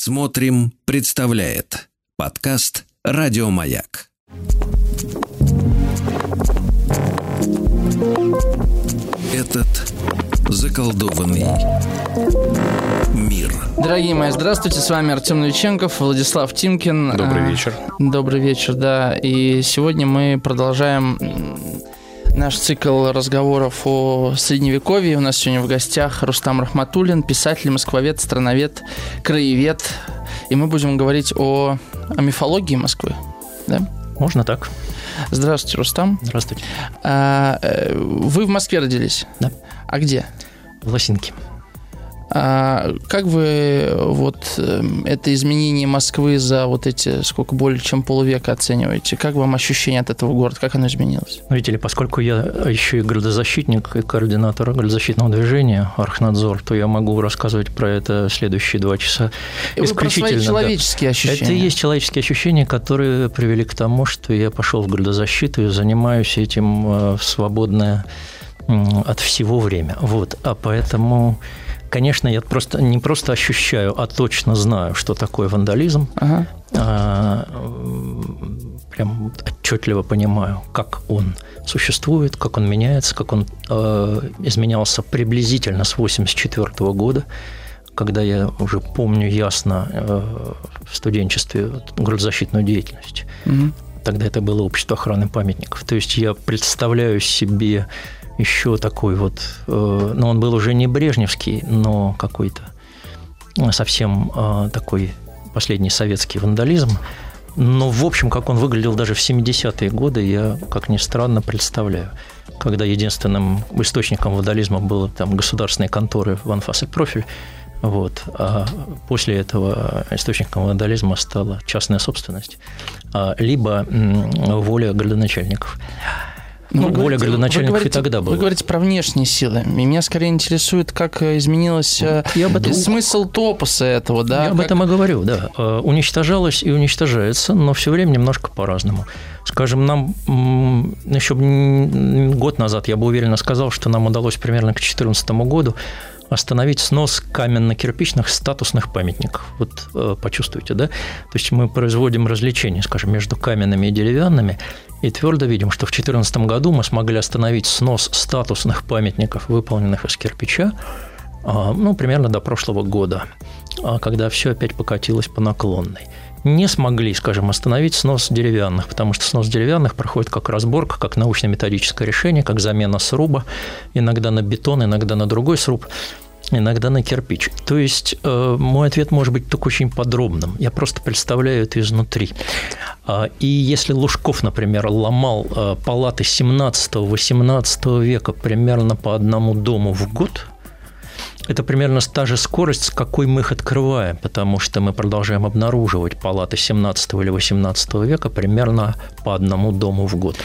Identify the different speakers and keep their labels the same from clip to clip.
Speaker 1: Смотрим, представляет подкаст Радиомаяк. Этот заколдованный мир.
Speaker 2: Дорогие мои, здравствуйте, с вами Артем Новиченков, Владислав Тимкин.
Speaker 3: Добрый
Speaker 2: А,
Speaker 3: вечер.
Speaker 2: Добрый вечер, да. И сегодня мы продолжаем наш цикл разговоров о Средневековье. У нас сегодня в гостях Рустам Рахматуллин, писатель, москвовед, страновед, краевед. И мы будем говорить о, о мифологии Москвы. Да?
Speaker 3: Можно так.
Speaker 2: Здравствуйте, Рустам.
Speaker 3: Здравствуйте.
Speaker 2: А, э, вы в Москве родились?
Speaker 3: Да.
Speaker 2: А где?
Speaker 3: В Лосинке.
Speaker 2: А как вы вот эм, это изменение Москвы за вот эти сколько более чем полувека оцениваете? Как вам ощущение от этого города? Как оно изменилось?
Speaker 3: Видите ли, поскольку я еще и градозащитник и координатор градозащитного движения Архнадзор, то я могу рассказывать про это следующие два часа.
Speaker 2: Вы про свои
Speaker 3: да.
Speaker 2: человеческие ощущения.
Speaker 3: Это и есть человеческие ощущения, которые привели к тому, что я пошел в градозащиту и занимаюсь этим э, в свободное от всего время. Вот. А поэтому, конечно, я просто не просто ощущаю, а точно знаю, что такое вандализм.
Speaker 2: Ага.
Speaker 3: А, прям отчетливо понимаю, как он существует, как он меняется, как он э, изменялся приблизительно с 1984 года, когда я уже помню ясно э, в студенчестве вот градозащитную деятельность.
Speaker 2: Мгм.
Speaker 3: Тогда это было общество охраны памятников. То есть я представляю себе еще такой вот, э, ну он был уже не брежневский, но какой-то ну, совсем э, такой последний советский вандализм. Но, в общем, как он выглядел даже в 70-е годы, я, как ни странно, представляю. Когда единственным источником вандализма было там государственные конторы в анфас и профиль, вот. А после этого источником вандализма стала частная собственность, а, либо воля градоначальников. Ну,
Speaker 2: Вы
Speaker 3: воля
Speaker 2: говорите-
Speaker 3: градоначальников
Speaker 2: вы
Speaker 3: и
Speaker 2: говорите-
Speaker 3: тогда была.
Speaker 2: Вы говорите про внешние силы. И меня скорее интересует, как э, изменилось э,
Speaker 3: Я об этом-
Speaker 2: смысл топоса этого, да?
Speaker 3: Я об
Speaker 2: как-
Speaker 3: этом и говорю, да. Э, Уничтожалось и уничтожается, но все время немножко по-разному. Скажем, нам еще год назад я бы уверенно сказал, что нам удалось примерно к 2014 году остановить снос каменно-кирпичных статусных памятников. Вот э, почувствуйте, да? То есть мы производим развлечение, скажем, между каменными и деревянными, и твердо видим, что в 2014 году мы смогли остановить снос статусных памятников, выполненных из кирпича, а, ну, примерно до прошлого года, а, когда все опять покатилось по наклонной. Не смогли, скажем, остановить снос деревянных, потому что снос деревянных проходит как разборка, как научно-методическое решение, как замена сруба, иногда на бетон, иногда на другой сруб, иногда на кирпич. То есть э, мой ответ может быть только очень подробным. Я просто представляю это изнутри. А, И если Лужков, например, ломал э, палаты 17-18 века примерно по одному дому в год, это примерно та же скорость, с какой мы их открываем, потому что мы продолжаем обнаруживать палаты 17 или 18 века примерно по одному дому в год.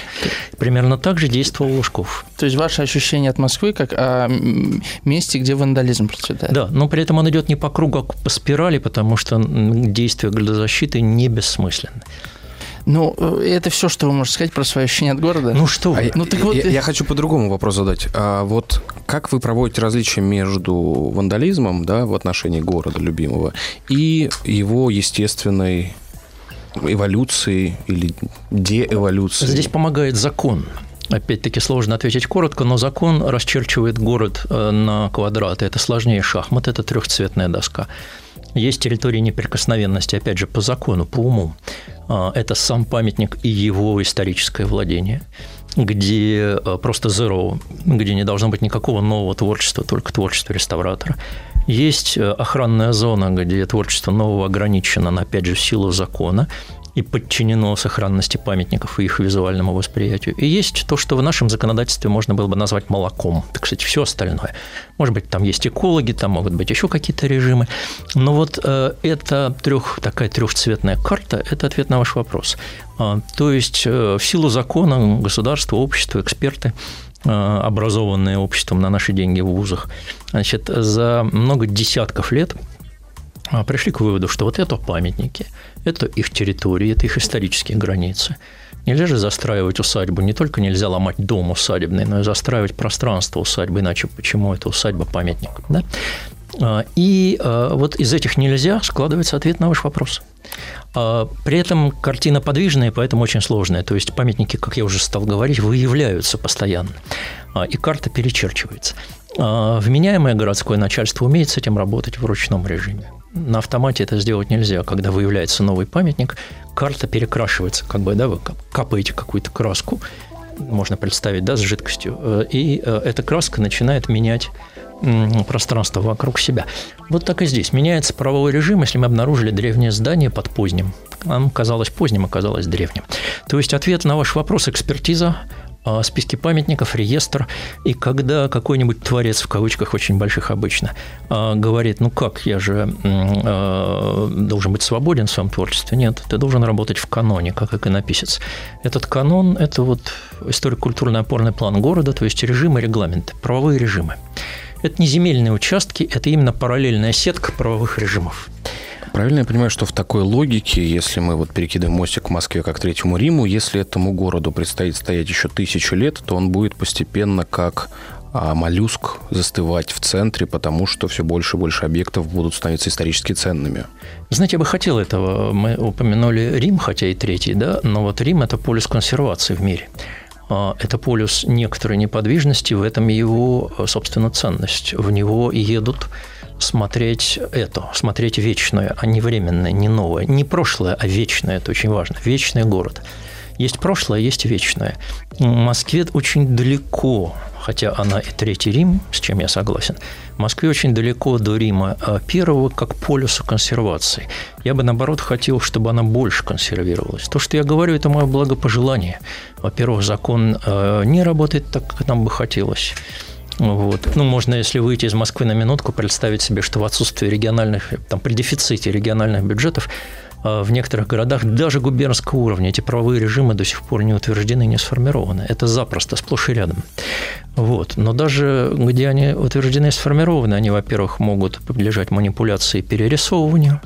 Speaker 3: Примерно так же действовал Лужков.
Speaker 2: То есть ваше ощущение от Москвы как о м, месте, где вандализм процветает?
Speaker 3: Да, но при этом он идет не по кругу, а по спирали, потому что действия градозащиты не бессмысленны.
Speaker 2: Ну, э, это все, что вы можете сказать про свои ощущения от города?
Speaker 3: Ну что
Speaker 4: А
Speaker 3: вы?
Speaker 4: я-
Speaker 2: Ну, так вот-
Speaker 4: я, я хочу по-другому вопрос задать. А вот как вы проводите различия между вандализмом, да, в отношении города любимого и его естественной эволюцией или деэволюцией?
Speaker 3: Здесь помогает закон. Опять-таки сложно ответить коротко, но закон расчерчивает город э, на квадраты. Это сложнее шахмат, это трехцветная доска. Есть территории неприкосновенности, опять же, по закону, по уму. А, Это сам памятник и его историческое владение, где э, просто zero, где не должно быть никакого нового творчества, только творчество реставратора. Есть э, охранная зона, где творчество нового ограничено, но опять же в силу закона и подчинено сохранности памятников и их визуальному восприятию. И есть то, что в нашем законодательстве можно было бы назвать молоком. Так сказать, все остальное. Может быть, там есть экологи, там могут быть еще какие-то режимы. Но вот э, это трех, такая трехцветная карта – это ответ на ваш вопрос. А, то есть э, в силу закона государство, общество, эксперты э, образованные обществом на наши деньги в вузах, значит, за много десятков лет пришли к выводу, что вот это памятники, это их территории, это их исторические границы. Нельзя же застраивать усадьбу. Не только нельзя ломать дом усадебный, но и застраивать пространство усадьбы, иначе почему это усадьба памятник? Да? А, и а, вот из этих нельзя складывается ответ на ваш вопрос. А, при этом картина подвижная, поэтому очень сложная. То есть памятники, как я уже стал говорить, выявляются постоянно, и карта перечерчивается. Вменяемое городское начальство умеет с этим работать в ручном режиме. На автомате это сделать нельзя. Когда выявляется новый памятник, карта перекрашивается, как бы, да, вы капаете какую-то краску, можно представить, да, с жидкостью, э, и э, эта краска начинает менять пространство вокруг себя. Вот так и здесь. Меняется правовой режим, если мы обнаружили древнее здание под поздним. Нам казалось поздним, оказалось древним. То есть ответ на ваш вопрос – экспертиза, списки памятников, реестр, и когда какой-нибудь творец, в кавычках очень больших обычно, а, говорит, ну как, я же а, должен быть свободен в своем творчестве. Нет, ты должен работать в каноне, как иконописец. Этот канон – это вот историко-культурный опорный план города, то есть режимы, регламенты, правовые режимы. Это не земельные участки, это именно параллельная сетка правовых режимов.
Speaker 4: Правильно я понимаю, что в такой логике, если мы вот перекидываем мостик к Москве как Третьему Риму, если этому городу предстоит стоять еще тысячу лет, то он будет постепенно как а моллюск застывать в центре, потому что все больше и больше объектов будут становиться исторически ценными.
Speaker 3: Знаете, я бы хотел этого. Мы упомянули Рим, хотя и третий, да, но вот Рим – это полюс консервации в мире. А, это полюс некоторой неподвижности, в этом его, собственно, ценность. В него едут смотреть это, смотреть вечное, а не временное, не новое. Не прошлое, а вечное, это очень важно. Вечный город. Есть прошлое, есть вечное. Москве очень далеко, хотя она и Третий Рим, с чем я согласен, Москве очень далеко до Рима а первого как полюса консервации. Я бы, наоборот, хотел, чтобы она больше консервировалась. То, что я говорю, это мое благопожелание. Во-первых, закон э, не работает так, как нам бы хотелось. Вот. Ну, можно, если выйти из Москвы на минутку, представить себе, что в отсутствии региональных, там, при дефиците региональных бюджетов а, в некоторых городах даже губернского уровня эти правовые режимы до сих пор не утверждены, не сформированы. Это запросто, сплошь и рядом. Вот. Но даже где они утверждены и сформированы, они, во-первых, могут подлежать манипуляции и перерисовыванию,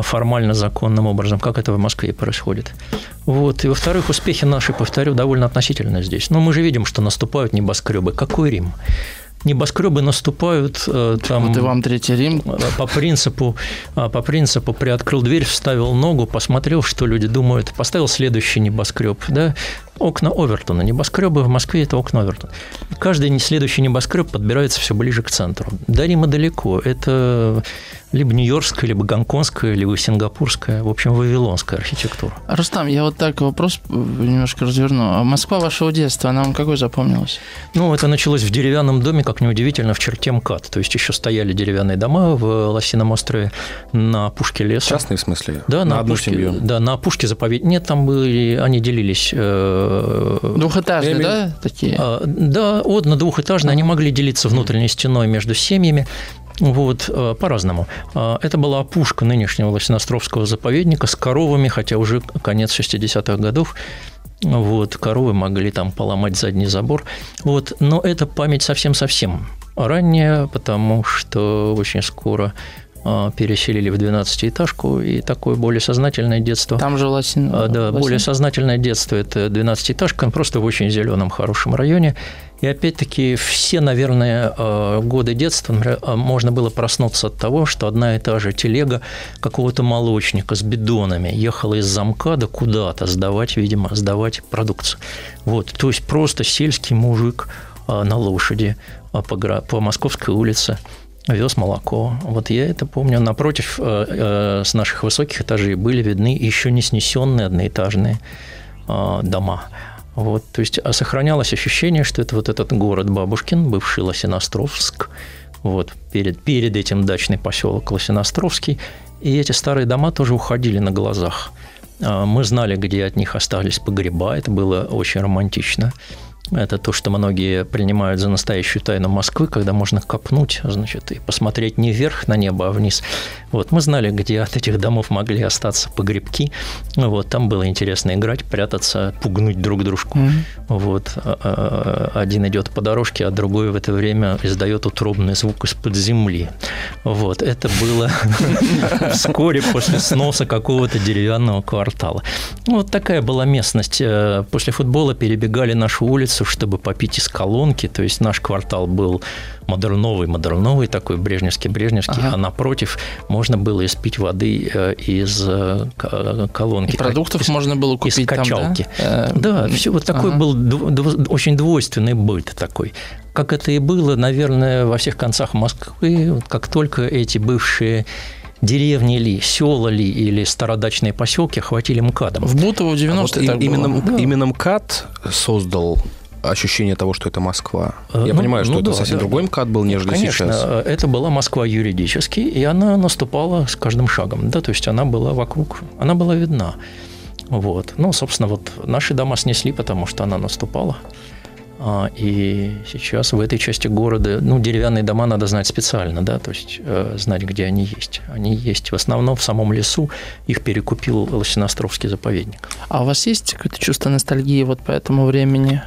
Speaker 3: формально законным образом, как это в Москве происходит. Вот. И, во-вторых, успехи наши, повторю, довольно относительно здесь. Но мы же видим, что наступают небоскребы. Какой Рим? небоскребы наступают э, там...
Speaker 2: Вот и вам Третий Рим.
Speaker 3: Э, по принципу, э, по принципу приоткрыл дверь, вставил ногу, посмотрел, что люди думают, поставил следующий небоскреб, да, окна Овертона. Небоскребы в Москве – это окна Овертона. Каждый следующий небоскреб подбирается все ближе к центру. До Рима далеко. Это либо нью-йоркская, либо гонконгская, либо сингапурская, в общем, вавилонская архитектура.
Speaker 2: Рустам, я вот так вопрос немножко разверну. А Москва вашего детства, она вам какой запомнилась?
Speaker 3: Ну, это началось в деревянном доме, как неудивительно, в черте МКАД. То есть еще стояли деревянные дома в Лосином острове на опушке леса.
Speaker 4: Частные в смысле?
Speaker 3: Да, на, на одну опушке, семью? Да, на опушке заповедь. Нет, там были, они делились. Э,
Speaker 2: Двухэтажные, да, такие?
Speaker 3: А, да, одно-двухэтажные. Они могли делиться внутренней стеной между семьями. Вот, э, по-разному. А, это была опушка нынешнего Лосиностровского заповедника с коровами, хотя уже конец 60-х годов. Вот, коровы могли там поломать задний забор. Вот, но это память совсем-совсем ранняя, потому что очень скоро переселили в 12-этажку, и такое более сознательное детство.
Speaker 2: Там же Лосин.
Speaker 3: А, да, Лосин. более сознательное детство – это 12-этажка, просто в очень зеленом хорошем районе. И опять-таки все, наверное, а, годы детства можно было проснуться от того, что одна и та же телега какого-то молочника с бидонами ехала из замка до куда-то сдавать, видимо, сдавать продукцию. Вот, то есть просто сельский мужик на лошади по, по Московской улице – вез молоко. Вот я это помню. Напротив, э, э, с наших высоких этажей были видны еще не снесенные одноэтажные э, дома. Вот, то есть а сохранялось ощущение, что это вот этот город Бабушкин, бывший Лосиностровск, вот, перед, перед этим дачный поселок Лосиностровский, и эти старые дома тоже уходили на глазах. Мы знали, где от них остались погреба, это было очень романтично. Это то, что многие принимают за настоящую тайну Москвы, когда можно копнуть, значит, и посмотреть не вверх на небо, а вниз. Вот мы знали, где от этих домов могли остаться погребки. Вот там было интересно играть, прятаться, пугнуть друг дружку. Mm-hmm. Вот а, а, один идет по дорожке, а другой в это время издает утробный звук из-под земли. Вот это было вскоре после сноса какого-то деревянного квартала. Вот такая была местность. Э, после футбола перебегали нашу улицу улицу, чтобы попить из колонки. То есть наш квартал был модерновый, модерновый такой, брежневский, брежневский, ага. а напротив можно было испить воды э, из э, колонки. И
Speaker 2: продуктов из, можно было купить из
Speaker 3: качалки. Там, да? да, все вот такой ага. был дв, очень двойственный быт такой. Как это и было, наверное, во всех концах Москвы, как только эти бывшие деревни ли, села ли или стародачные поселки охватили МКАДом.
Speaker 2: В Бутово в 90-е
Speaker 4: а вот именно, да. именно МКАД создал ощущение того, что это Москва. Я ну, понимаю, что ну, это да, совсем да, другой МКАД был, нежели
Speaker 3: Конечно,
Speaker 4: сейчас.
Speaker 3: Конечно, это была Москва юридически, и она наступала с каждым шагом. Да, то есть она была вокруг, она была видна. Вот. Ну, собственно, вот наши дома снесли, потому что она наступала. А, и сейчас в этой части города, ну, деревянные дома надо знать специально, да, то есть э, знать, где они есть. Они есть в основном в самом лесу, их перекупил Лосиностровский заповедник.
Speaker 2: А у вас есть какое-то чувство ностальгии вот по этому времени?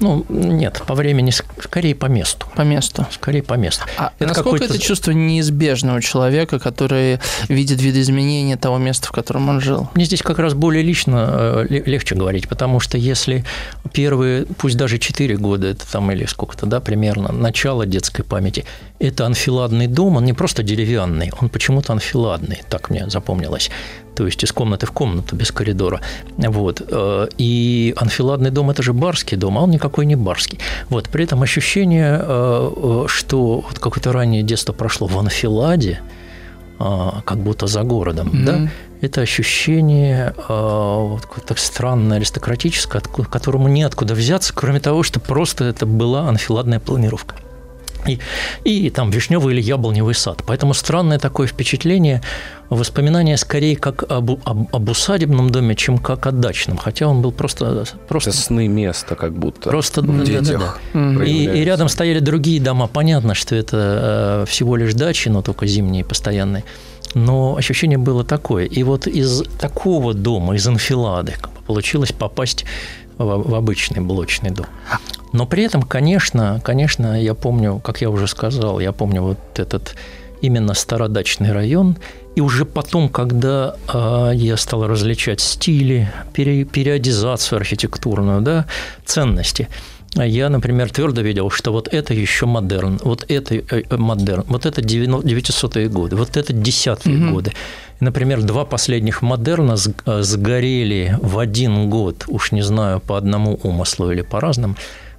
Speaker 3: Ну, нет, по времени, скорее по месту.
Speaker 2: По месту.
Speaker 3: Скорее по месту.
Speaker 2: А это насколько это чувство неизбежно у человека, который видит видоизменения того места, в котором он жил?
Speaker 3: Мне здесь как раз более лично э, легче говорить, потому что если первые, пусть даже 4 года, это там или сколько-то, да, примерно, начало детской памяти, это анфиладный дом, он не просто деревянный, он почему-то анфиладный, так мне запомнилось то есть из комнаты в комнату без коридора. Вот. Э, и анфиладный дом – это же барский дом, а он никакой не барский. Вот. При этом ощущение, э, э, что вот какое-то раннее детство прошло в анфиладе, как будто за городом, mm-hmm. да, это ощущение вот, так странное, аристократическое, которому неоткуда взяться, кроме того, что просто это была анфиладная планировка и, и там вишневый или яблоневый сад. Поэтому странное такое впечатление, воспоминания скорее как об, об, об усадебном доме, чем как о дачном, хотя он был просто... просто
Speaker 4: Это сны места как будто
Speaker 3: просто, в да, детях да, да. И, и рядом стояли другие дома. Понятно, что это э, всего лишь дачи, но только зимние, постоянные. Но ощущение было такое. И вот из такого дома, из анфилады, получилось попасть в, в обычный блочный дом. Но при этом, конечно, конечно, я помню, как я уже сказал, я помню вот этот именно стародачный район. И уже потом, когда э, я стал различать стили, пере, периодизацию архитектурную, да, ценности, я, например, твердо видел, что вот это еще модерн, вот это э, модерн, вот это 900-е годы, вот это 10-е mm-hmm. годы. Например, два последних модерна э, сгорели в один год, уж не знаю, по одному умыслу или по разным,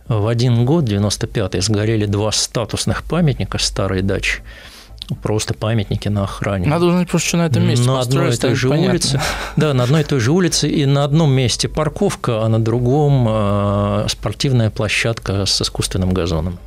Speaker 3: в один год, 95-й, сгорели два статусных памятника старой дачи просто памятники на охране.
Speaker 2: Надо узнать просто, что на этом месте
Speaker 3: На одной и той же понятно. улице. Да, на одной и той же улице, и на одном месте парковка, а на другом э, спортивная площадка с искусственным газоном.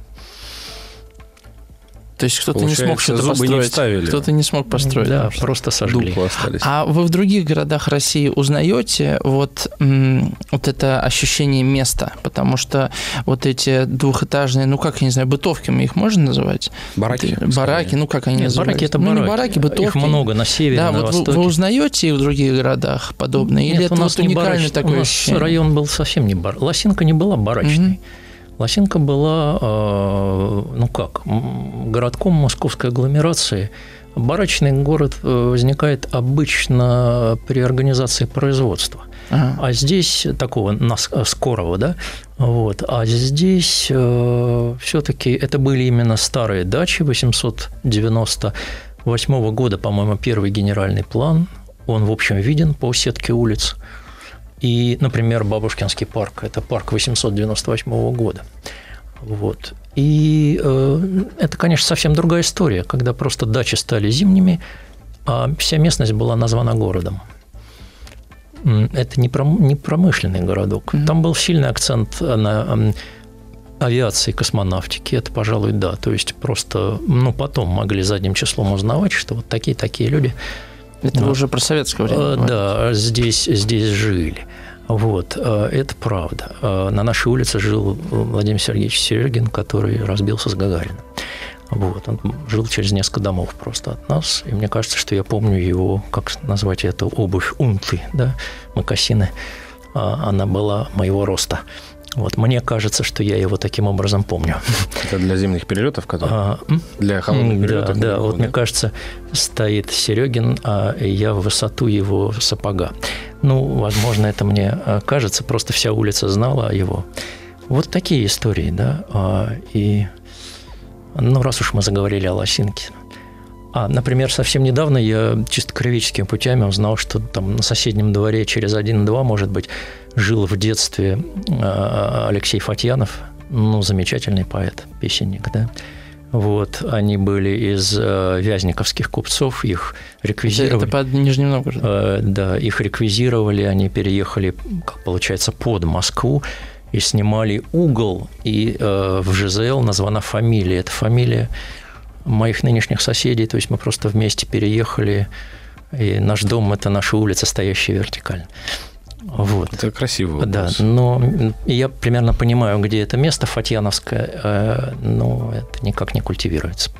Speaker 2: То есть кто-то не смог что-то построить. Кто-то не смог построить.
Speaker 3: Да, просто сожгли.
Speaker 2: остались. А вы в других городах России узнаете вот, вот это ощущение места? Потому что вот эти двухэтажные, ну как, я не знаю, бытовки мы их можно называть?
Speaker 4: Бараки.
Speaker 2: Это, бараки, ну как они Нет, называются?
Speaker 3: Бараки – это бараки. Ну, не бараки, бытовки. Их много на севере, да, на вот востоке.
Speaker 2: Вы, вы узнаете в других городах подобные? Нет, Или это у нас вот уникальный барач... такой
Speaker 3: У нас ощущение? район был совсем не бар. Лосинка не была барачной. Угу. Лосинка была, э, ну как, городком московской агломерации. Барачный город э, возникает обычно при организации производства. Ага. А здесь такого скорого, да, вот. А здесь э, все-таки это были именно старые дачи 898 года, по-моему, первый генеральный план. Он, в общем, виден по сетке улиц. И, например, Бабушкинский парк – это парк 898 года. Вот. И э, это, конечно, совсем другая история, когда просто дачи стали зимними, а вся местность была названа городом. Это не, пром, не промышленный городок. Mm-hmm. Там был сильный акцент на авиации, космонавтики. Это, пожалуй, да. То есть просто, ну, потом могли задним числом узнавать, что вот такие-такие люди
Speaker 2: это вот. уже про советское время.
Speaker 3: Э, да, здесь, здесь жили. Вот, э, это правда. Э, на нашей улице жил Владимир Сергеевич Серегин, который разбился с Гагарином. Вот, он жил через несколько домов просто от нас, и мне кажется, что я помню его, как назвать это, обувь унты, да, макасины. Она была моего роста. Вот, мне кажется, что я его таким образом помню.
Speaker 4: Это для зимних перелетов, которые? А, для холодных перелетов?
Speaker 3: Да, да. Вот да? мне кажется, стоит Серегин, а я в высоту его сапога. Ну, возможно, это мне а, кажется, просто вся улица знала о его Вот такие истории, да. А, и, ну, раз уж мы заговорили о лосинке. А, например, совсем недавно я чисто кровическими путями узнал, что там на соседнем дворе через один-два, может быть, жил в детстве а, Алексей Фатьянов, ну, замечательный поэт, песенник, да. Вот, они были из э, вязниковских купцов, их реквизировали.
Speaker 2: Это, это под Нижним Новгородом?
Speaker 3: Э, да, их реквизировали, они переехали, как получается, под Москву и снимали угол, и э, в ЖЗЛ названа фамилия. Это фамилия моих нынешних соседей, то есть мы просто вместе переехали, и наш дом – это наша улица, стоящая вертикально.
Speaker 4: Вот. Это красиво.
Speaker 3: Да, но я примерно понимаю, где это место Фатьяновское, э, но это никак не культивируется.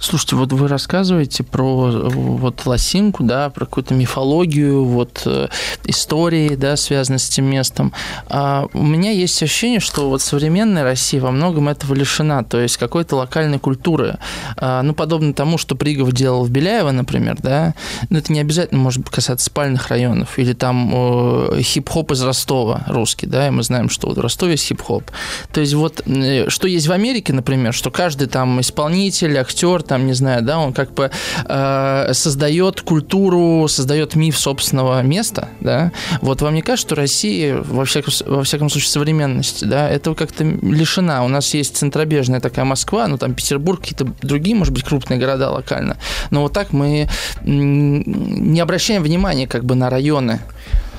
Speaker 2: Слушайте, вот вы рассказываете про вот лосинку, да, про какую-то мифологию, вот э, истории, да, связанные с этим местом. А у меня есть ощущение, что вот современная Россия во многом этого лишена, то есть какой-то локальной культуры. А, ну, подобно тому, что Пригов делал в Беляево, например, да, но это не обязательно может касаться спальных районов, или там э, хип-хоп из Ростова русский, да, и мы знаем, что вот в Ростове есть хип-хоп. То есть вот э, что есть в Америке, например, что каждый там исполнитель, актер, там, не знаю, да, он как бы э, создает культуру, создает миф собственного места, да. Вот вам не кажется, что Россия, во всяком, во всяком случае, современности, да, этого как-то лишена. У нас есть центробежная такая Москва, ну, там Петербург, какие-то другие, может быть, крупные города локально. Но вот так мы не обращаем внимания как бы на районы.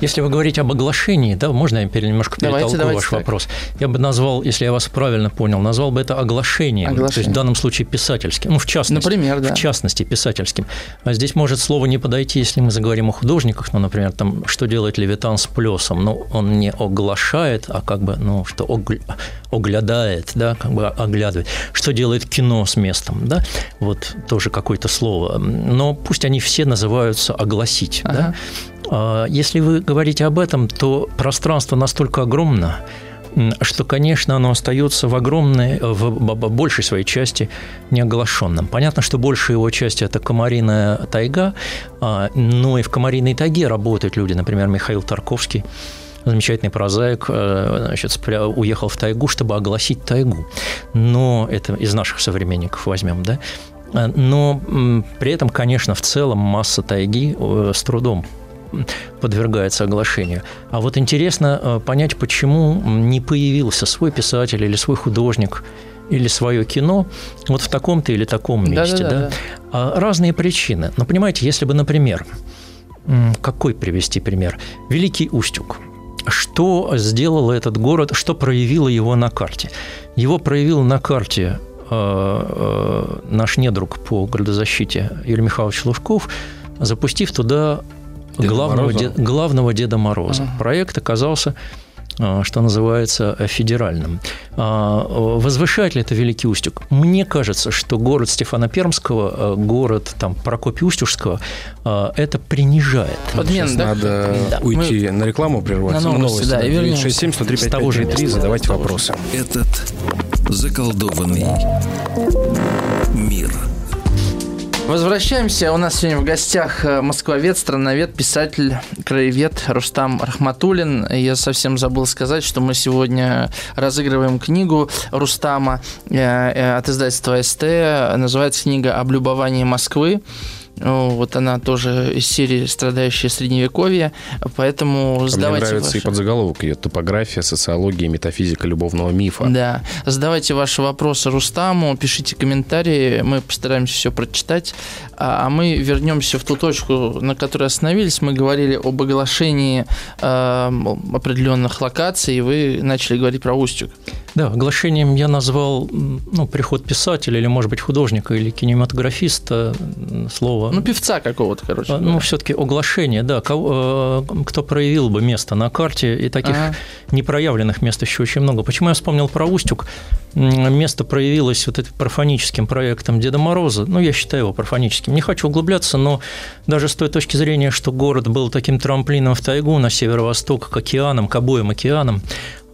Speaker 3: Если вы говорите об оглашении, да, можно я немножко перетолкую давайте, давайте ваш так. вопрос? Я бы назвал, если я вас правильно понял, назвал бы это оглашением, оглашение. то есть в данном случае писательским, ну, в частности.
Speaker 2: Например, да.
Speaker 3: В частности, писательским. А здесь может слово не подойти, если мы заговорим о художниках, ну, например, там, что делает Левитан с плесом, ну, он не оглашает, а как бы, ну, что огля... оглядает, да, как бы оглядывает. Что делает кино с местом, да, вот тоже какое-то слово. Но пусть они все называются огласить, ага. да. А, если вы говорите об этом, то пространство настолько огромно, что, конечно, оно остается в огромной, в большей своей части неоглашенным. Понятно, что большая его часть – это комариная тайга, а, но и в комариной тайге работают люди, например, Михаил Тарковский, замечательный прозаик, э, значит, уехал в тайгу, чтобы огласить тайгу. Но это из наших современников возьмем, да? Но при этом, конечно, в целом масса тайги э, с трудом подвергается оглашению. А вот интересно э, понять, почему не появился свой писатель или свой художник или свое кино вот в таком-то или таком месте. Да, да, да? Да. А разные причины. Но понимаете, если бы, например, какой привести пример? Великий Устюг. Что сделало этот город, что проявило его на карте? Его проявил на карте э, э, наш недруг по градозащите Юрий Михайлович Лужков, запустив туда Деда главного, Де, главного Деда Мороза. Ага. Проект оказался а, что называется, федеральным. А, возвышает ли это Великий Устюг? Мне кажется, что город Стефана Пермского, а, город там, Прокопия Устюжского, это принижает.
Speaker 4: Подмен, да? Надо да. уйти Мы... на рекламу прервать. На
Speaker 2: новости, новости да, да. и вернемся.
Speaker 4: 967 103 5 задавайте вопросы.
Speaker 1: Этот заколдованный.
Speaker 2: Возвращаемся. У нас сегодня в гостях э, москвовед, страновед, писатель, краевед Рустам Рахматулин. Я совсем забыл сказать, что мы сегодня разыгрываем книгу Рустама э, э, от издательства СТ. Называется книга «Об любовании Москвы». Вот она тоже из серии «Страдающие средневековье», поэтому
Speaker 4: а
Speaker 2: задавайте
Speaker 4: Мне нравится
Speaker 2: ваши...
Speaker 4: и подзаголовок ее «Топография, социология, метафизика любовного мифа».
Speaker 2: Да. Задавайте ваши вопросы Рустаму, пишите комментарии, мы постараемся все прочитать. А, а мы вернемся в ту точку, на которой остановились. Мы говорили об оглашении э, определенных локаций, и вы начали говорить про Устюг.
Speaker 3: Да, оглашением я назвал ну, приход писателя или, может быть, художника или кинематографиста, слово.
Speaker 2: Ну, певца какого-то, короче.
Speaker 3: А, ну, все-таки оглашение, да. Кого, э, кто проявил бы место на карте, и таких ага. непроявленных мест еще очень много. Почему я вспомнил про Устюг? Место проявилось вот этим профаническим проектом Деда Мороза. Ну, я считаю его профаническим. Не хочу углубляться, но даже с той точки зрения, что город был таким трамплином в тайгу на северо-восток, к океанам, к обоим океанам,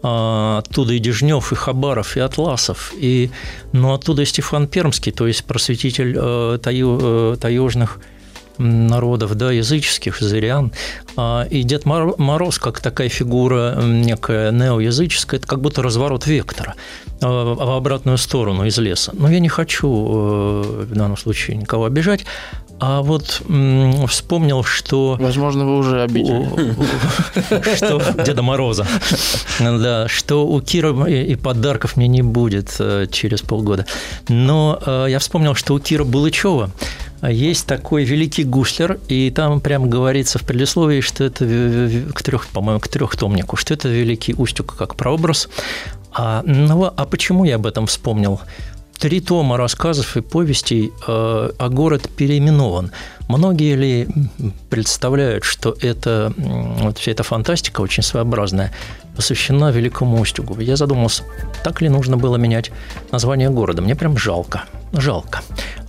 Speaker 3: а, оттуда и Дежнев, и Хабаров, и Атласов, и, ну, оттуда и Стефан Пермский, то есть просветитель э, таю, э, таежных народов, да, языческих, зырян. А, и Дед Мороз, как такая фигура некая неоязыческая, это как будто разворот вектора а, в обратную сторону из леса. Но я не хочу э, в данном случае никого обижать. А вот вспомнил, что...
Speaker 2: Возможно, вы уже обидели.
Speaker 3: Что Деда Мороза. Да, что у Кира и подарков мне не будет э, через полгода. Но э, я вспомнил, что у Кира Булычева есть такой великий гуслер, и там прямо говорится в предисловии, что это к трех, по-моему, к трехтомнику, что это великий Устюг как прообраз. А, ну, а почему я об этом вспомнил? Три тома рассказов и повестей, э, а город переименован. Многие ли представляют, что это, вот вся эта фантастика очень своеобразная, посвящена Великому Устюгу? Я задумался, так ли нужно было менять название города? Мне прям жалко. Жалко.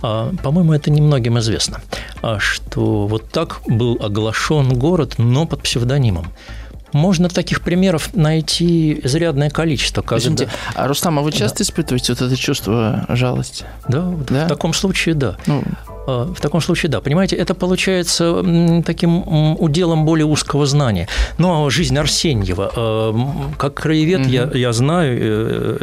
Speaker 3: А, по-моему, это немногим известно, а, что вот так был оглашен город, но под псевдонимом. Можно таких примеров найти изрядное количество.
Speaker 2: Когда... Извините, а Рустам, а вы часто да. испытываете вот это чувство жалости?
Speaker 3: Да, да? в таком случае да. Ну, а, в таком случае, да. Понимаете, это получается таким уделом более узкого знания. Ну, а жизнь Арсеньева. А, как краевед угу. я, я знаю, э,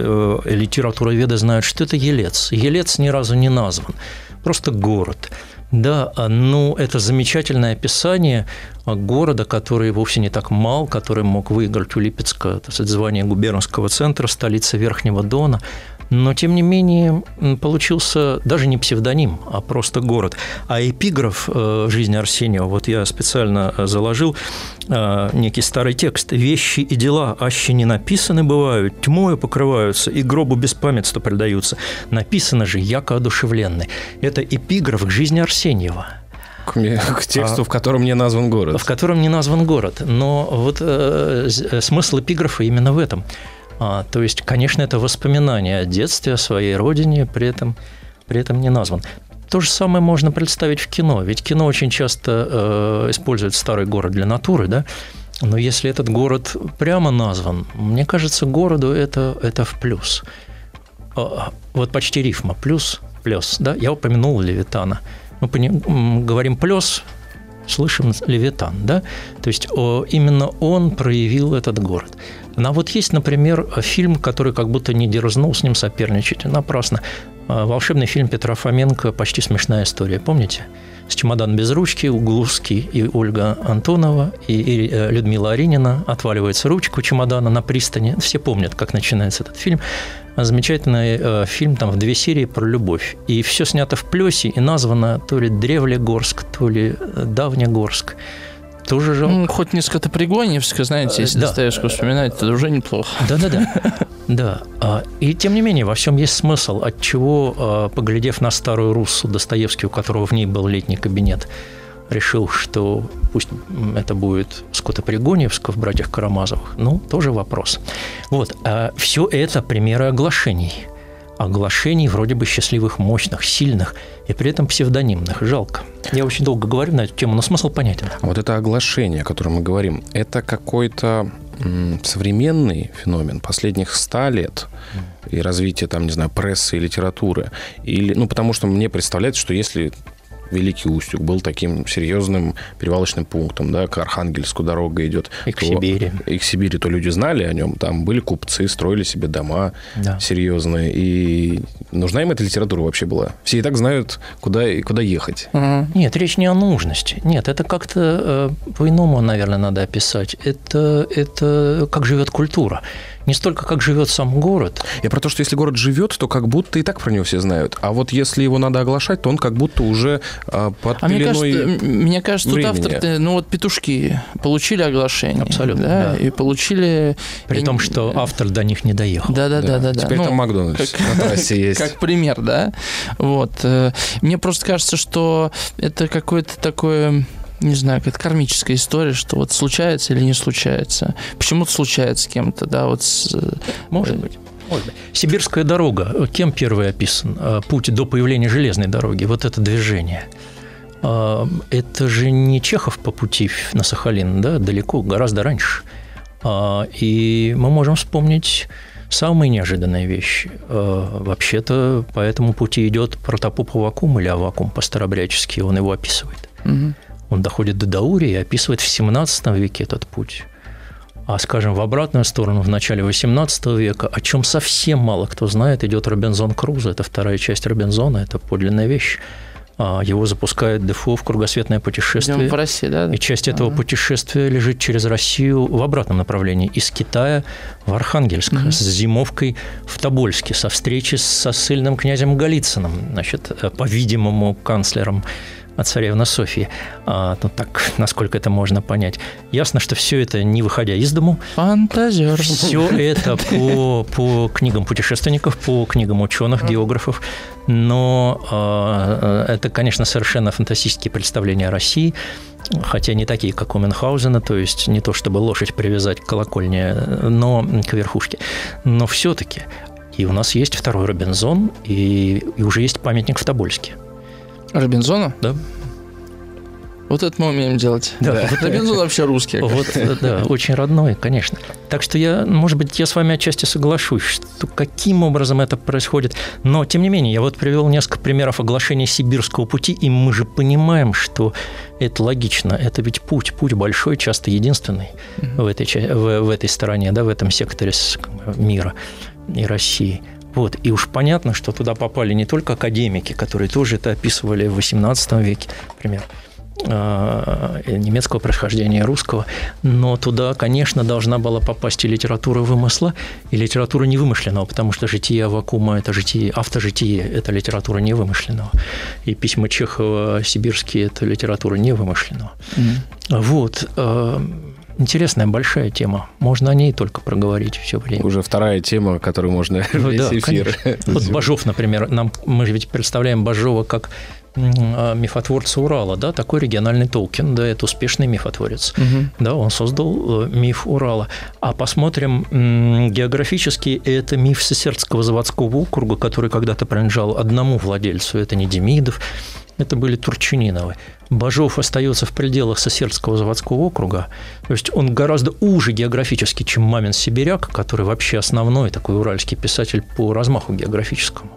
Speaker 3: э, литературоведы знают, что это Елец. Елец ни разу не назван. Просто город. Да, а, ну, это замечательное описание города, который вовсе не так мал, который мог выиграть у Липецка так звание губернского центра, столицы Верхнего Дона. Но, тем не менее, получился даже не псевдоним, а просто город. А эпиграф э, жизни Арсеньева, вот я специально э, заложил э, некий старый текст. «Вещи и дела аще не написаны бывают, тьмою покрываются и гробу беспамятства предаются. Написано же, яко одушевленны». Это эпиграф к жизни Арсеньева –
Speaker 4: к, к тексту, а, в котором не назван город.
Speaker 3: В котором не назван город. Но вот э, смысл эпиграфа именно в этом. А, то есть, конечно, это воспоминание о детстве, о своей родине, при этом, при этом не назван. То же самое можно представить в кино, ведь кино очень часто э, использует старый город для натуры, да, но если этот город прямо назван, мне кажется, городу это, это в плюс. А, вот почти рифма, плюс, плюс, да, я упомянул Левитана. Мы поним, говорим плюс, слышим Левитан, да, то есть именно он проявил этот город. А вот есть, например, фильм, который как будто не дерзнул с ним соперничать. Напрасно. А, волшебный фильм Петра Фоменко «Почти смешная история». Помните? С чемодан без ручки, Угловский и Ольга Антонова и, и э, Людмила Аринина отваливается ручку чемодана на пристани. Все помнят, как начинается этот фильм. Замечательный э, фильм там в две серии про любовь. И все снято в плесе и названо то ли Древлегорск, то ли э, Давнегорск
Speaker 2: тоже жалко. Ну, хоть не скотопригоневская, знаете, если да. Достоевского вспоминать, то уже неплохо.
Speaker 3: Да-да-да. Да. А, и тем не менее, во всем есть смысл, от чего, а, поглядев на старую Руссу Достоевский, у которого в ней был летний кабинет, решил, что пусть это будет Скотопригоньевска в «Братьях Карамазовых». Ну, тоже вопрос. Вот. А все это примеры оглашений – оглашений вроде бы счастливых, мощных, сильных и при этом псевдонимных. Жалко. Я очень долго говорю на эту тему, но смысл понятен.
Speaker 4: Вот это оглашение, о котором мы говорим, это какой-то современный феномен последних ста лет и развитие, там, не знаю, прессы и литературы. Или, ну, потому что мне представляется, что если Великий Устюг был таким серьезным перевалочным пунктом, да, к Архангельску дорога идет.
Speaker 3: И к то, Сибири.
Speaker 4: И к Сибири, то люди знали о нем, там были купцы, строили себе дома да. серьезные, и нужна им эта литература вообще была? Все и так знают, куда, куда ехать.
Speaker 3: Угу. Нет, речь не о нужности. Нет, это как-то э, по-иному, наверное, надо описать. Это, это как живет культура не столько, как живет сам город.
Speaker 4: Я про то, что если город живет, то как будто и так про него все знают. А вот если его надо оглашать, то он как будто уже а, под а
Speaker 2: мне кажется, мне кажется, тут автор, ну вот петушки получили оглашение.
Speaker 3: Абсолютно,
Speaker 2: да, да. И получили...
Speaker 3: При том, что автор до них не доехал.
Speaker 2: Да-да-да. да.
Speaker 4: Теперь ну, там Макдональдс как, на трассе есть.
Speaker 2: Как пример, да. Вот. Э, мне просто кажется, что это какое-то такое не знаю, как кармическая история, что вот случается или не случается. Почему-то случается с кем-то, да, вот с... Э,
Speaker 3: Может быть. Может быть. Сибирская дорога. Кем первый описан? Э, путь до появления железной дороги. Вот это движение. Э, это же не Чехов по пути на Сахалин, да, далеко, гораздо раньше. И мы можем вспомнить самые неожиданные вещи. Вообще-то по этому пути идет протопоп Авакум или Авакум по-старобрячески, он его описывает –
Speaker 2: Мгм.
Speaker 3: Он доходит до Даурии и описывает в 17 веке этот путь. А, скажем, в обратную сторону, в начале 18 века, о чем совсем мало кто знает, идет Робинзон Крузо. Это вторая часть Робинзона, это подлинная вещь. А, Его запускает Дефо в кругосветное путешествие.
Speaker 2: Идем в России, да?
Speaker 3: И часть этого
Speaker 2: Ага.
Speaker 3: путешествия лежит через Россию в обратном направлении, из Китая в Архангельск, с зимовкой в Тобольске, со встречи со ссыльным князем Голицыным, значит, э, по-видимому, канцлером от царевны Софии. А, ну так, насколько это можно понять. Ясно, что все это не выходя из дому,
Speaker 2: Фантазер.
Speaker 3: все это по, по книгам путешественников, по книгам ученых, географов. Но э, это, конечно, совершенно фантастические представления о России, хотя не такие, как у Мюнхгаузена, то есть не то, чтобы лошадь привязать к колокольне, но к верхушке. Но все-таки и у нас есть второй Робинзон, и, и уже есть памятник в Тобольске.
Speaker 2: Робинзона?
Speaker 3: Да.
Speaker 2: Вот это мы умеем делать.
Speaker 3: Да.
Speaker 2: Вот Робинзон вообще русский.
Speaker 3: Вот, да, очень родной, конечно. Так что я, может быть, я с вами отчасти соглашусь, что каким образом это происходит. Но, тем не менее, я вот привел несколько примеров оглашения сибирского пути, и мы же понимаем, что это логично. Это ведь путь, путь большой, часто единственный в этой, в, в этой стороне, да, в этом секторе мира и России. Вот. И уж понятно, что туда попали не только академики, которые тоже это описывали в XVIII веке, например, э, немецкого происхождения, русского, но туда, конечно, должна была попасть и литература вымысла, и литература невымышленного, потому что житие Авакума – это житие, автожитие – это литература невымышленного, и письма Чехова сибирские – это литература невымышленного.
Speaker 2: Мгм.
Speaker 3: Вот. Интересная, большая тема. Можно о ней только проговорить все время.
Speaker 4: Уже вторая тема, которую можно
Speaker 3: Ну
Speaker 4: весь
Speaker 3: да,
Speaker 4: эфир.
Speaker 3: Вот Бажов, например, нам, мы же ведь представляем Бажова как а, мифотворца Урала, да, такой региональный Толкин, да, это успешный мифотворец.
Speaker 2: Мгм.
Speaker 3: Да, он создал э, миф Урала. А посмотрим географически, это миф Сесердского заводского округа, который когда-то принадлежал одному владельцу, это не Демидов, это были Турчининовы. Бажов остается в пределах Сосердского заводского округа, то есть он гораздо уже географически, чем Мамин Сибиряк, который вообще основной такой уральский писатель по размаху географическому.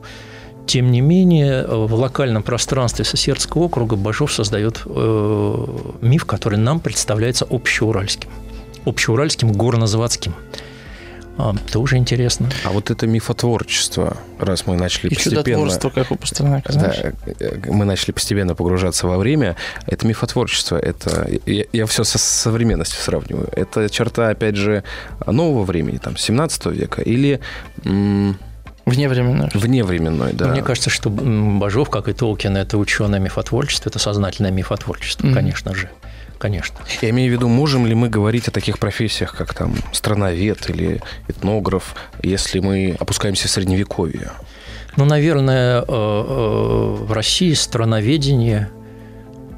Speaker 3: Тем не менее, в локальном пространстве Сосердского округа Бажов создает э, миф, который нам представляется общеуральским. Общеуральским горнозаводским. А, тоже интересно.
Speaker 4: А вот это мифотворчество, раз мы начали
Speaker 2: И
Speaker 4: постепенно...
Speaker 2: чудотворство, как у Пастернака, знаешь?
Speaker 4: Да, э, мы начали постепенно погружаться во время. Это мифотворчество. Это я, все со современностью сравниваю. Это черта, опять же, нового времени, там, 17 века или м,
Speaker 2: Вневременное.
Speaker 4: вневременной, да.
Speaker 3: Мне кажется, что Бажов, как и Толкин, это ученое мифотворчество, это сознательное мифотворчество,
Speaker 2: Мгм.
Speaker 3: конечно же. Конечно.
Speaker 4: Я имею в виду, можем ли мы говорить о таких профессиях, как там страновед или этнограф, если мы опускаемся в средневековье?
Speaker 3: Ну, наверное, э, э, в России страноведение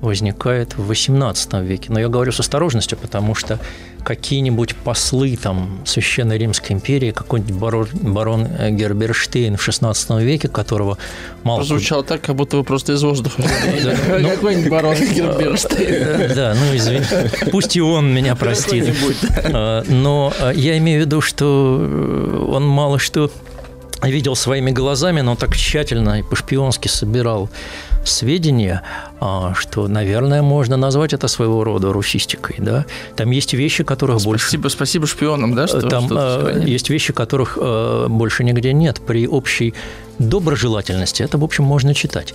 Speaker 3: возникает в XVIII веке. Но я говорю с осторожностью, потому что какие-нибудь послы там, Священной Римской империи, какой-нибудь барон, барон Герберштейн в XVI веке, которого мало
Speaker 2: Прозвучало так, как будто вы просто из воздуха.
Speaker 3: Да, ну-
Speaker 2: Какой-нибудь барон Герберштейн.
Speaker 3: Да, ну извини. Пусть и он меня простит. А, Но а, я имею в виду, что э, он мало что видел своими глазами, но так тщательно и по-шпионски собирал сведения, а, что, наверное, можно назвать это своего рода русистикой. Да? Там есть вещи, которых больше...
Speaker 2: Спасибо, спасибо шпионам, да, что
Speaker 3: Там э,
Speaker 2: сохранили?
Speaker 3: есть вещи, которых э, больше нигде нет. При общей доброжелательности это, в общем, можно читать.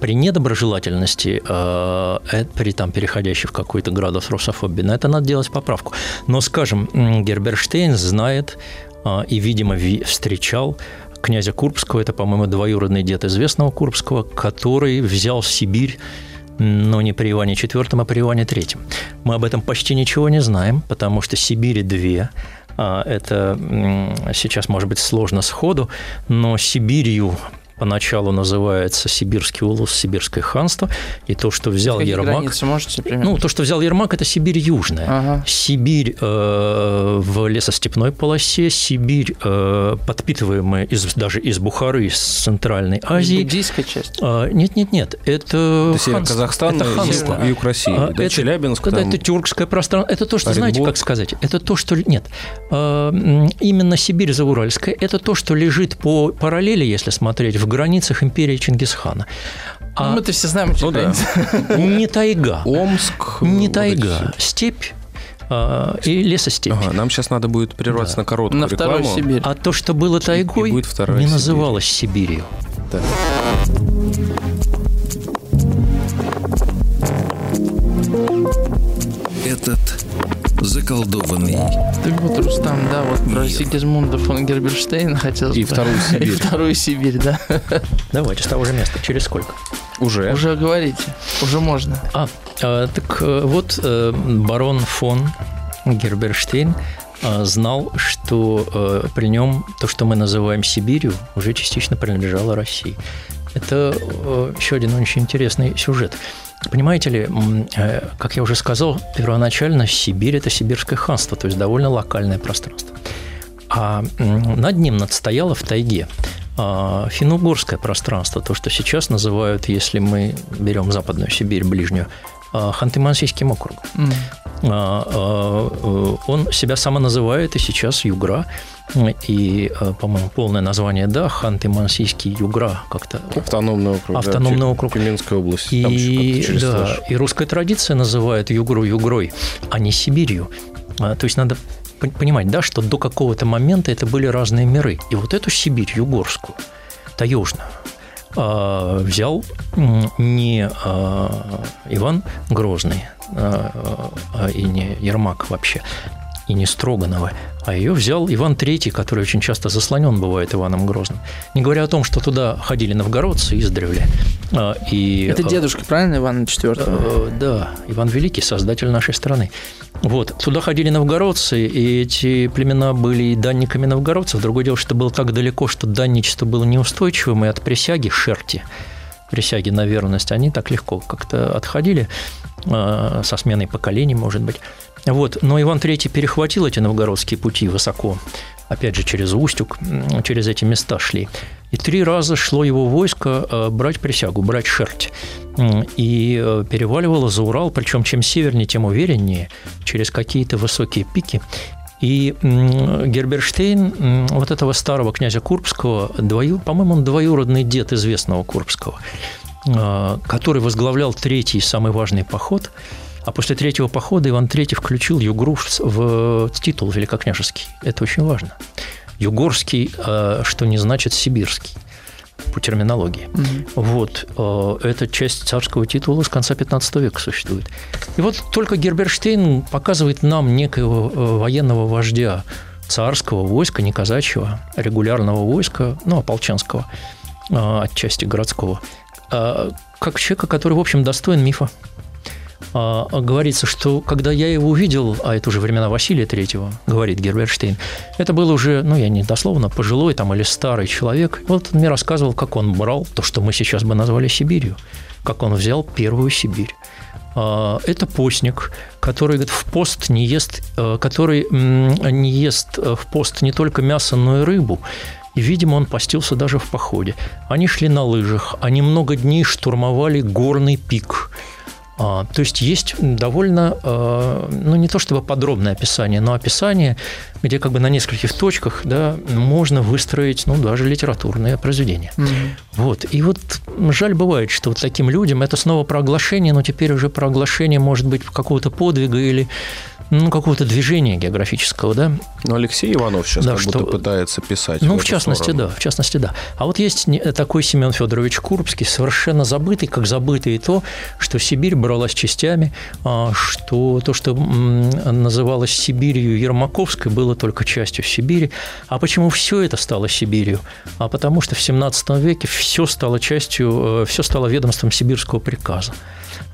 Speaker 3: При недоброжелательности, э, при там переходящей в какой-то градус русофобии, на это надо делать поправку. Но, скажем, Герберштейн знает и, видимо, ви- встречал князя Курбского, это, по-моему, двоюродный дед известного Курбского, который взял Сибирь но не при Иване IV, а при Иване III. Мы об этом почти ничего не знаем, потому что Сибири две. А, Это сейчас, может быть, сложно сходу, но Сибирью поначалу называется Сибирский улус, Сибирское ханство, и то, что взял
Speaker 2: Какие
Speaker 3: Ермак...
Speaker 2: можете примерно?
Speaker 3: Ну, то, что взял Ермак, это Сибирь южная.
Speaker 2: Ага.
Speaker 3: Сибирь э, в лесостепной полосе, Сибирь, э, подпитываемая из, даже из Бухары, из Центральной Азии.
Speaker 2: Буддийская часть.
Speaker 3: А, Нет, нет, нет, это,
Speaker 4: Это север
Speaker 3: ханство.
Speaker 4: Казахстана
Speaker 3: это
Speaker 4: и
Speaker 3: ханство.
Speaker 4: юг- России.
Speaker 3: А,
Speaker 4: да,
Speaker 3: это-
Speaker 4: Челябинск
Speaker 3: Да,
Speaker 4: там.
Speaker 3: это тюркское пространство. Это то, что, знаете,
Speaker 4: Оренбург.
Speaker 3: как сказать? Это то, что... Нет. М, Именно Сибирь Зауральская – это то, что лежит по параллели, если смотреть, в границах империи Чингисхана.
Speaker 2: А... Ну, мы-то все знаем эти
Speaker 3: ну. Да. Не тайга.
Speaker 4: Омск.
Speaker 3: Не тайга. Степь а, и лесостепь.
Speaker 4: Ага, нам сейчас надо будет прерваться да. на короткую
Speaker 2: на
Speaker 4: рекламу.
Speaker 2: Вторую Сибирь.
Speaker 3: А то, что было тайгой, не Сибирь. называлось Сибирью. Да.
Speaker 1: Этот заколдованный.
Speaker 2: Так вот, Рустам, да, вот про Мир. Сигизмунда фон Герберштейна хотел
Speaker 4: И вторую Сибирь. И
Speaker 2: вторую Сибирь, да.
Speaker 3: Давайте, с того же места. Через сколько?
Speaker 4: Уже.
Speaker 2: Уже говорите. Уже можно.
Speaker 3: А, а так э, вот э, барон фон Герберштейн э, знал, что при нем то, что мы называем Сибирью, уже частично принадлежало России. Это еще один очень интересный сюжет. Понимаете ли, как я уже сказал, первоначально Сибирь – это сибирское ханство, то есть довольно локальное пространство. А над ним надстояло в тайге а, финно-угорское пространство, то, что сейчас называют, если мы берем Западную Сибирь, ближнюю, а, Ханты-Мансийским округом. Mm. Он себя само называет и сейчас Югра. И, по-моему, полное название, да, Ханты-Мансийский Югра как-то.
Speaker 4: Автономный округ.
Speaker 3: Автономный да, округ.
Speaker 4: Тюменской области.
Speaker 3: И, да, и русская традиция называет Югру Югрой, а не Сибирью. То есть надо понимать, да, что до какого-то момента это были разные миры. И вот эту Сибирь югорскую, таежную, а, взял не а, Иван Грозный а, и не Ермак вообще, и не Строгановы, а ее взял Иван III, который очень часто заслонен бывает Иваном Грозным. Не говоря о том, что туда ходили новгородцы издревле.
Speaker 2: И, Это дедушка, правильно, Ивана IV?
Speaker 3: Э, да, Иван Великий, создатель нашей страны. Вот. Туда ходили новгородцы, и эти племена были и данниками новгородцев. Другое дело, что было так далеко, что данничество было неустойчивым, и от присяги шерти, присяги на верность, они так легко как-то отходили э, со сменой поколений, может быть. Вот. Но Иван III перехватил эти новгородские пути высоко, опять же, через Устюг, через эти места шли. И три раза шло его войско э, брать присягу, брать шерть. И э, переваливало за Урал, причем чем севернее, тем увереннее, через какие-то высокие пики. И Герберштейн, вот этого старого князя Курбского, двою, по-моему, он двоюродный дед известного Курбского, э, который возглавлял третий самый важный поход – а после третьего похода Иван III включил Югру в титул великокняжеский. Это очень важно. Югорский, э, что не значит сибирский по терминологии. Угу. Вот. Э, эта часть царского титула с конца 15 века существует. И вот только Герберштейн показывает нам некоего э, военного вождя царского войска, не казачьего, регулярного войска, ну, ополченского, отчасти городского, как человека, который, в общем, достоин мифа. А, говорится, что когда я его увидел, а это уже времена Василия Третьего, говорит Герберштейн, это был уже, ну, я не дословно, пожилой там или старый человек. Вот он мне рассказывал, как он брал то, что мы сейчас бы назвали Сибирью, как он взял первую Сибирь. А, это постник, который говорит, в пост не ест, который не ест в пост не только мясо, но и рыбу. И, видимо, он постился даже в походе. Они шли на лыжах, они много дней штурмовали горный пик – а, то есть есть довольно, а, ну не то чтобы подробное описание, но описание, где как бы на нескольких точках да, можно выстроить ну, даже литературное произведение. Mm-hmm. Вот. И вот жаль бывает, что вот таким людям это снова про оглашение, но теперь уже про оглашение может быть какого-то подвига или ну, какого-то движения географического, да.
Speaker 4: Но Алексей Иванов сейчас да, как что... будто пытается писать.
Speaker 3: Ну, в, в частности, сторону. да, в частности, да. А вот есть такой Семен Федорович Курбский, совершенно забытый, как забытый и то, что Сибирь бралась частями, а что то, что называлось Сибирью Ермаковской, было только частью Сибири. А почему все это стало Сибирью? А потому что в 17 веке все стало частью, э, все стало ведомством сибирского приказа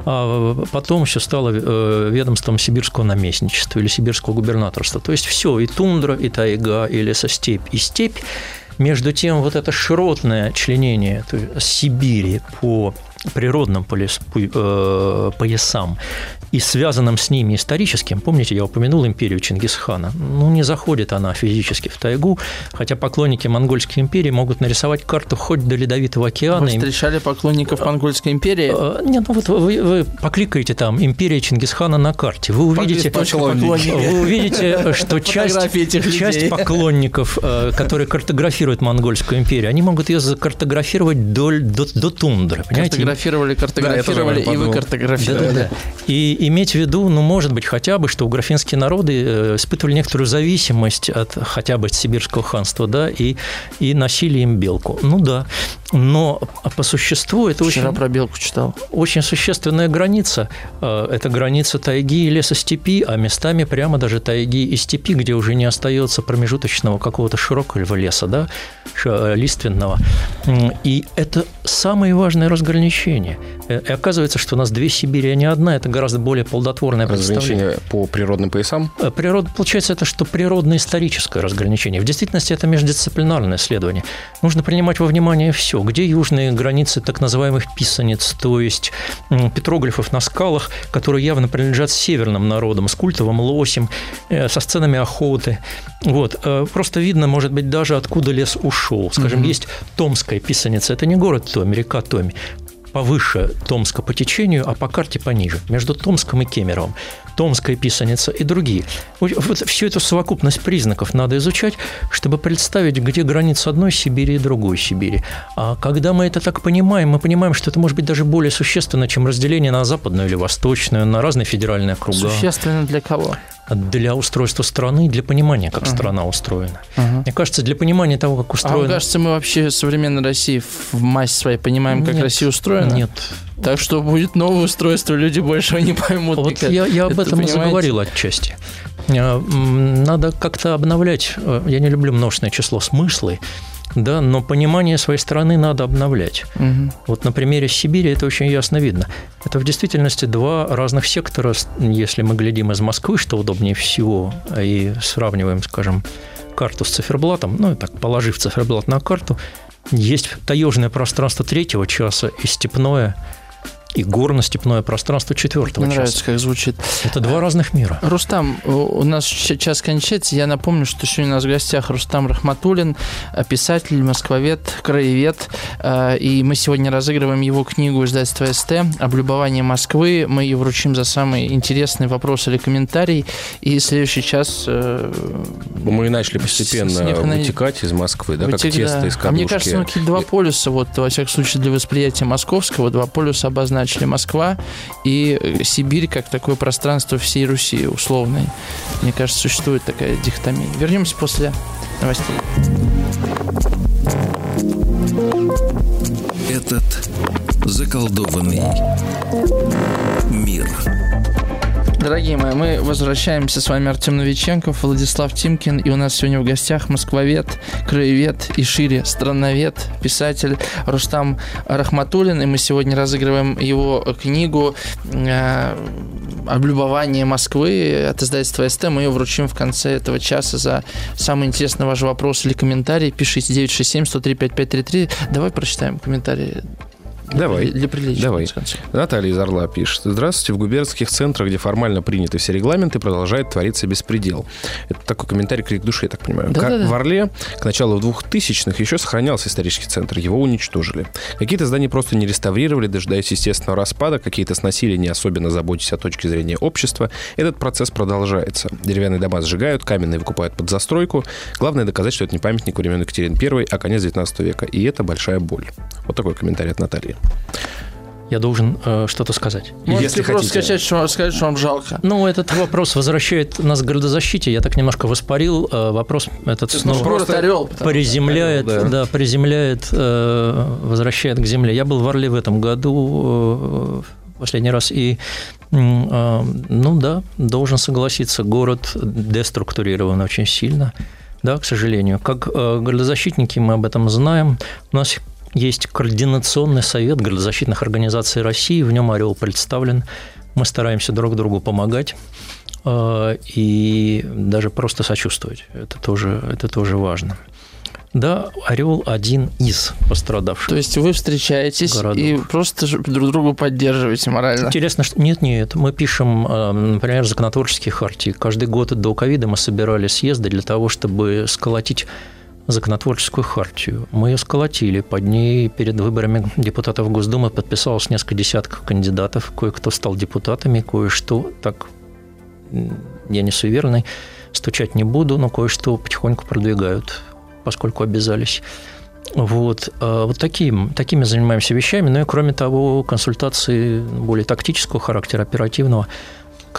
Speaker 3: а потом еще стало э, ведомством сибирского наместничества или сибирского губернаторства. То есть все, и тундра, и тайга, и лесостепь, и степь. Между тем, вот это широтное членение Сибири по природным э, поясам и связанным с ними историческим, помните, я упомянул империю Чингисхана, ну, не заходит она физически в тайгу, хотя поклонники Монгольской империи могут нарисовать карту хоть до Ледовитого океана.
Speaker 2: Вы встречали поклонников Монгольской империи?
Speaker 3: Э, нет, ну вот вы, вы покликаете там «Империя Чингисхана» на карте, вы увидите, вы увидите что часть, часть поклонников, э, которые картографируют Монгольскую империю, они могут ее закартографировать до, до, до тундры, понимаете?
Speaker 2: Картографировали, картографировали
Speaker 4: Да,
Speaker 2: и вы картографировали.
Speaker 3: Да-да-да. И иметь в виду, ну, может быть, хотя бы, что угрофинские народы э, испытывали некоторую зависимость от хотя бы от сибирского ханства, да, и, и носили им белку. Ну да, но по существу это
Speaker 2: Вчера
Speaker 3: очень,
Speaker 2: про белку читал.
Speaker 3: очень существенная граница. Э, Это граница тайги и лесостепи, а местами прямо даже тайги и степи, где уже не остается промежуточного какого-то широкого леса, да, э, лиственного. И это самое важное разграничение. И оказывается, что у нас две Сибири, а не одна. Это гораздо более плодотворное представление.
Speaker 4: Разграничение по природным поясам.
Speaker 3: Э, Природа, получается, это что природно-историческое разграничение. В действительности это междисциплинарное исследование. Нужно принимать во внимание все. Где южные границы так называемых писанец, то есть петроглифов на скалах, которые явно принадлежат северным народам, с культовым лосем, э, со сценами охоты. Вот. Э, Просто видно, может быть, даже откуда лес ушел. Скажем, есть Томская писаница. Это не город Томи, река Томи повыше Томска по течению, а по карте пониже, между Томском и Кемеровым. Томская писаница и другие. Вот всю эту совокупность признаков надо изучать, чтобы представить, где граница одной Сибири и другой Сибири. А когда мы это так понимаем, мы понимаем, что это может быть даже более существенно, чем разделение на западную или восточную, на разные федеральные округа.
Speaker 2: Существенно для кого?
Speaker 3: Для устройства страны, для понимания, как страна устроена. Мне кажется, для понимания того, как
Speaker 2: А
Speaker 3: устроена...
Speaker 2: вам кажется, мы вообще современной России в массе своей понимаем, как
Speaker 3: Нет.
Speaker 2: Россия устроена?
Speaker 3: Нет,
Speaker 2: Так что будет новое устройство, люди больше не поймут.
Speaker 3: Вот
Speaker 2: никак.
Speaker 3: я, я об
Speaker 2: Это
Speaker 3: этом и
Speaker 2: понимаете?
Speaker 3: заговорил отчасти. М, Надо как-то обновлять, э, я не люблю множественное число, смыслы, да, но понимание своей страны надо обновлять.
Speaker 2: Мгм.
Speaker 3: Вот на примере Сибири это очень ясно видно. Это в действительности два разных сектора, если мы глядим из Москвы, что удобнее всего, и сравниваем, скажем, карту с циферблатом, ну, и так, положив циферблат на карту, есть таежное пространство третьего часа и степное, и горно-степное пространство четвертого
Speaker 2: Мне
Speaker 3: часа.
Speaker 2: нравится, как звучит.
Speaker 3: Это два разных мира.
Speaker 2: Рустам, у нас щ- час кончается. Я напомню, что сегодня у нас в гостях Рустам Рахматуллин, э, писатель, москвовед, краевед. э, И мы сегодня разыгрываем его книгу издательства СТ «Облюбование Москвы». Мы ее вручим за самый интересный вопрос или комментарий. И следующий час... э,
Speaker 4: Мы начали постепенно
Speaker 2: снег на-
Speaker 4: вытекать из Москвы, да, как
Speaker 2: вытек-
Speaker 4: тесто
Speaker 2: да.
Speaker 4: из
Speaker 2: А
Speaker 4: кадушки.
Speaker 2: мне кажется, ну, какие-то два полюса, вот, во всяком случае, для восприятия московского, два полюса обозначили Москва и э, Сибирь как такое пространство всей Руси условной. Мне кажется, существует такая дихотомия. Вернемся после новостей.
Speaker 1: Этот заколдованный.
Speaker 2: Дорогие мои, мы возвращаемся. С вами Артем Новиченков, Владислав Тимкин. И у нас сегодня в гостях москвовед, краевед и шире страновед, писатель Рустам Рахматуллин. И мы сегодня разыгрываем его книгу э, «Облюбование Москвы» от издательства СТ. Мы ее вручим в конце этого часа за самый интересный ваш вопрос или комментарий. Пишите 967-103-5533. Давай прочитаем комментарии.
Speaker 4: Давай.
Speaker 2: Для приличия.
Speaker 4: Давай. Наталья из Орла пишет. Здравствуйте. В губернских центрах, где формально приняты все регламенты, продолжает твориться беспредел. Это такой комментарий крик души, я так понимаю. Как
Speaker 2: Да-да-да.
Speaker 4: в Орле к началу 2000-х еще сохранялся исторический центр. Его уничтожили. Какие-то здания просто не реставрировали, дожидаясь естественного распада. Какие-то сносили, не особенно заботясь о точке зрения общества. Этот процесс продолжается. Деревянные дома сжигают, каменные выкупают под застройку. Главное доказать, что это не памятник времен Екатерины I, а конец 19 века. И это большая боль. Вот такой комментарий от Натальи.
Speaker 3: Я должен э, что-то сказать.
Speaker 2: Можете
Speaker 4: Если
Speaker 2: просто
Speaker 4: хотите.
Speaker 2: скачать, что, сказать, что вам жалко.
Speaker 3: Ну, этот вопрос возвращает нас к градозащите. Я так немножко воспарил. э, Вопрос этот
Speaker 2: Ну,
Speaker 3: снова
Speaker 2: город Орел.
Speaker 3: приземляет,
Speaker 4: Орел,
Speaker 3: да.
Speaker 4: да.
Speaker 3: приземляет, э, возвращает к земле. Я был в Орле в этом году э, в последний раз и э, ну да, должен согласиться, город деструктурирован очень сильно, да, к сожалению. Как э, градозащитники мы об этом знаем. У нас есть координационный совет градозащитных организаций России, в нем Орел представлен. Мы стараемся друг другу помогать э, и даже просто сочувствовать. Это тоже, это тоже важно. Да, Орел один из пострадавших.
Speaker 2: То есть вы встречаетесь
Speaker 3: Городов.
Speaker 2: и просто друг другу поддерживаете морально.
Speaker 3: Интересно, что нет, нет, мы пишем, э, например, законотворческие хартии. Каждый год до ковида мы собирали съезды для того, чтобы сколотить законотворческую хартию. Мы ее сколотили. Под ней перед выборами депутатов Госдумы подписалось несколько десятков кандидатов. Кое-кто стал депутатами, кое-что так я не суеверный, стучать не буду, но кое-что потихоньку продвигают, поскольку обязались. Вот, э, вот таким, такими занимаемся вещами. Ну и кроме того, консультации более тактического характера, оперативного.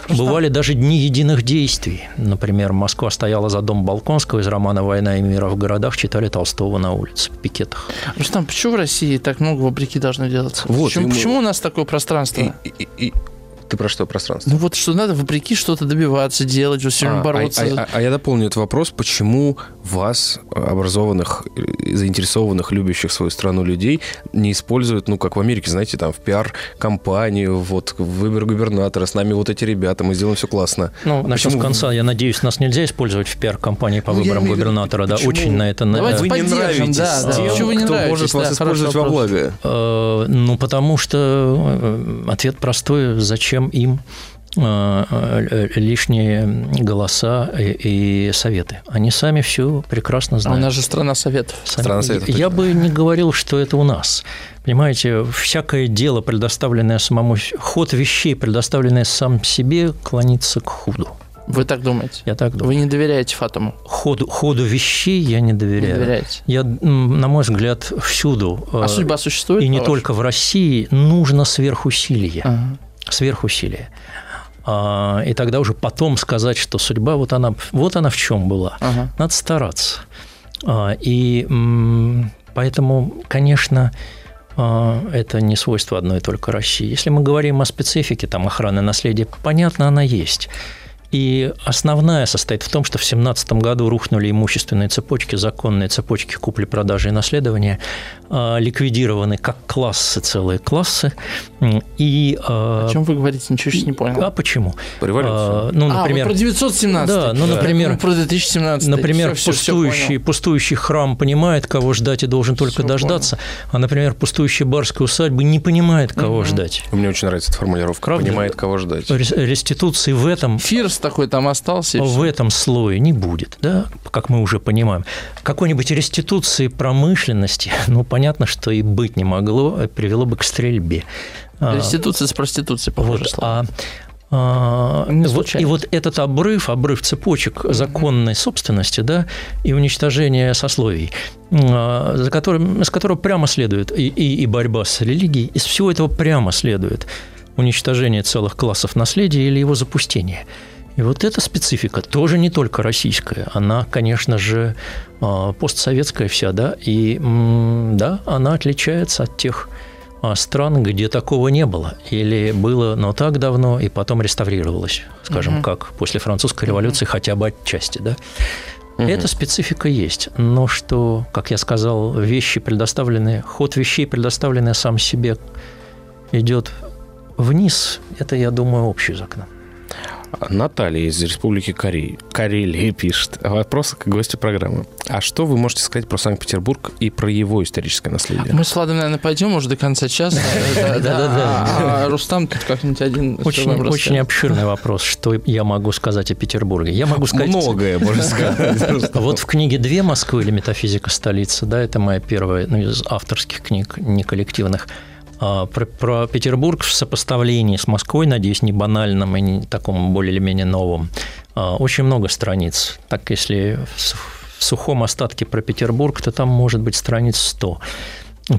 Speaker 3: Бывали даже дни единых действий. Например, Москва стояла за дом Балконского из романа «Война и мир», а в городах читали Толстого на улице, в пикетах.
Speaker 2: Рустам, почему в России так много вопреки должно делаться?
Speaker 4: Вот,
Speaker 2: почему,
Speaker 4: мы-
Speaker 2: почему у нас такое пространство?
Speaker 4: И- и- и- Ты про что пространство?
Speaker 2: Ну вот что надо вопреки что-то добиваться, делать, все время
Speaker 4: А,
Speaker 2: бороться.
Speaker 4: А, а- а я дополню этот вопрос. Почему вас, образованных, э, заинтересованных, любящих свою страну людей, не используют, ну, как в Америке, знаете, там, в пиар-компанию, вот, в выбор губернатора, с нами вот эти ребята, мы сделаем все классно.
Speaker 3: Ну, начнем с конца. Я надеюсь, нас нельзя использовать в пиар-компании по
Speaker 4: Ну,
Speaker 3: выборам
Speaker 4: имею
Speaker 3: губернатора. Да,
Speaker 4: почему?
Speaker 3: очень на это...
Speaker 2: Давайте
Speaker 4: Вы не
Speaker 2: поддержим,
Speaker 4: нравитесь
Speaker 2: да, да.
Speaker 4: тем,
Speaker 2: Почему вы не
Speaker 4: кто
Speaker 2: нравитесь?
Speaker 4: может
Speaker 2: Да,
Speaker 4: вас использовать во благо.
Speaker 3: Э, Ну, потому что э, ответ простой. Зачем им э, э, лишние голоса и, и советы? Они сами все прекрасно
Speaker 2: А у
Speaker 3: знают.
Speaker 2: нас же страна советов.
Speaker 3: Сами-
Speaker 4: Страна Советов,
Speaker 3: Я
Speaker 4: точно.
Speaker 3: бы не говорил, что это у нас. Понимаете, всякое дело, предоставленное самому... Ход вещей, предоставленное сам себе, клонится к худу.
Speaker 2: Вы так думаете?
Speaker 3: Я так думаю.
Speaker 2: Вы не доверяете Фатуму?
Speaker 3: Ходу, ходу вещей я не
Speaker 2: Не
Speaker 3: доверяю.
Speaker 2: доверяете?
Speaker 3: Я, на мой взгляд, всюду,
Speaker 2: А
Speaker 3: э,
Speaker 2: судьба существует?
Speaker 3: и не только в России, нужно сверхусилие.
Speaker 2: Ага.
Speaker 3: Сверхусилие. А, И тогда уже потом сказать, что судьба, вот она, вот она в чем была.
Speaker 2: Ага.
Speaker 3: Надо стараться. А, И поэтому, конечно, а, это не свойство одной только России. Если мы говорим о специфике там, охраны наследия, понятно, она есть. И основная состоит в том, что в 2017 году рухнули имущественные цепочки, законные цепочки купли-продажи и наследования, а, ликвидированы как классы, целые классы. И, а,
Speaker 2: О чем вы говорите? Ничего сейчас не понял.
Speaker 3: а почему?
Speaker 4: Революцию.
Speaker 3: А, Ну,
Speaker 2: а,
Speaker 3: например,
Speaker 2: вы про 917
Speaker 3: Да, ну, например-
Speaker 2: Я про 2017
Speaker 3: Например,
Speaker 2: всё
Speaker 3: пустующий,
Speaker 2: понял.
Speaker 3: пустующий храм понимает, кого ждать, и должен только
Speaker 2: Всё
Speaker 3: дождаться. А, например, пустующая барская усадьба не понимает, кого
Speaker 2: Мгм.
Speaker 3: ждать.
Speaker 4: Мне очень нравится эта формулировка.
Speaker 3: Правда?
Speaker 4: Понимает, кого ждать.
Speaker 3: Рес- Реституции в этом
Speaker 2: Фирс такой там остался.
Speaker 3: в этом слое не будет, да, как мы уже понимаем. Какой-нибудь реституции промышленности, ну, понятно, что и быть не могло, а привело бы к стрельбе. А,
Speaker 2: Реституция с проституцией, похоже,
Speaker 3: Вот,
Speaker 2: слово.
Speaker 3: а, а, вот- и вот этот обрыв, обрыв цепочек законной собственности, да, и уничтожение сословий, а, за которым, из которого прямо следует и, и, и борьба с религией, из всего этого прямо следует уничтожение целых классов наследия или его запустение. И вот эта специфика тоже не только российская, она, конечно же, а, постсоветская вся, да, и да, она отличается от тех а, стран, где такого не было. Или было, но так давно, и потом реставрировалось, скажем,
Speaker 2: Мгм.
Speaker 3: как после французской революции хотя бы отчасти, да.
Speaker 4: Мгм.
Speaker 3: Эта специфика есть, но что, как я сказал, вещи предоставленные, ход вещей, предоставленный сам себе, идет вниз, это, я думаю, общий закон.
Speaker 4: Наталья из Республики Кореи. Карелия пишет. Вопрос к гостю программы. А что вы можете сказать про Санкт-Петербург и про его историческое наследие?
Speaker 2: Мы с Владом, наверное, пойдем уже до конца часа. Да,
Speaker 3: Да-да-да.
Speaker 2: А Рустам тут как-нибудь один
Speaker 3: Очень, обширный вопрос, что я могу сказать о Петербурге. Я могу сказать...
Speaker 4: Многое, можно сказать.
Speaker 3: Вот в книге «Две Москвы» или «Метафизика столицы», да, это моя первая ну, из авторских книг, не коллективных, а, про, про Петербург в сопоставлении с Москвой, надеюсь, не банальным и не таком более или менее новым, а, очень много страниц. Так, если в сухом остатке про Петербург, то там может быть страниц 100.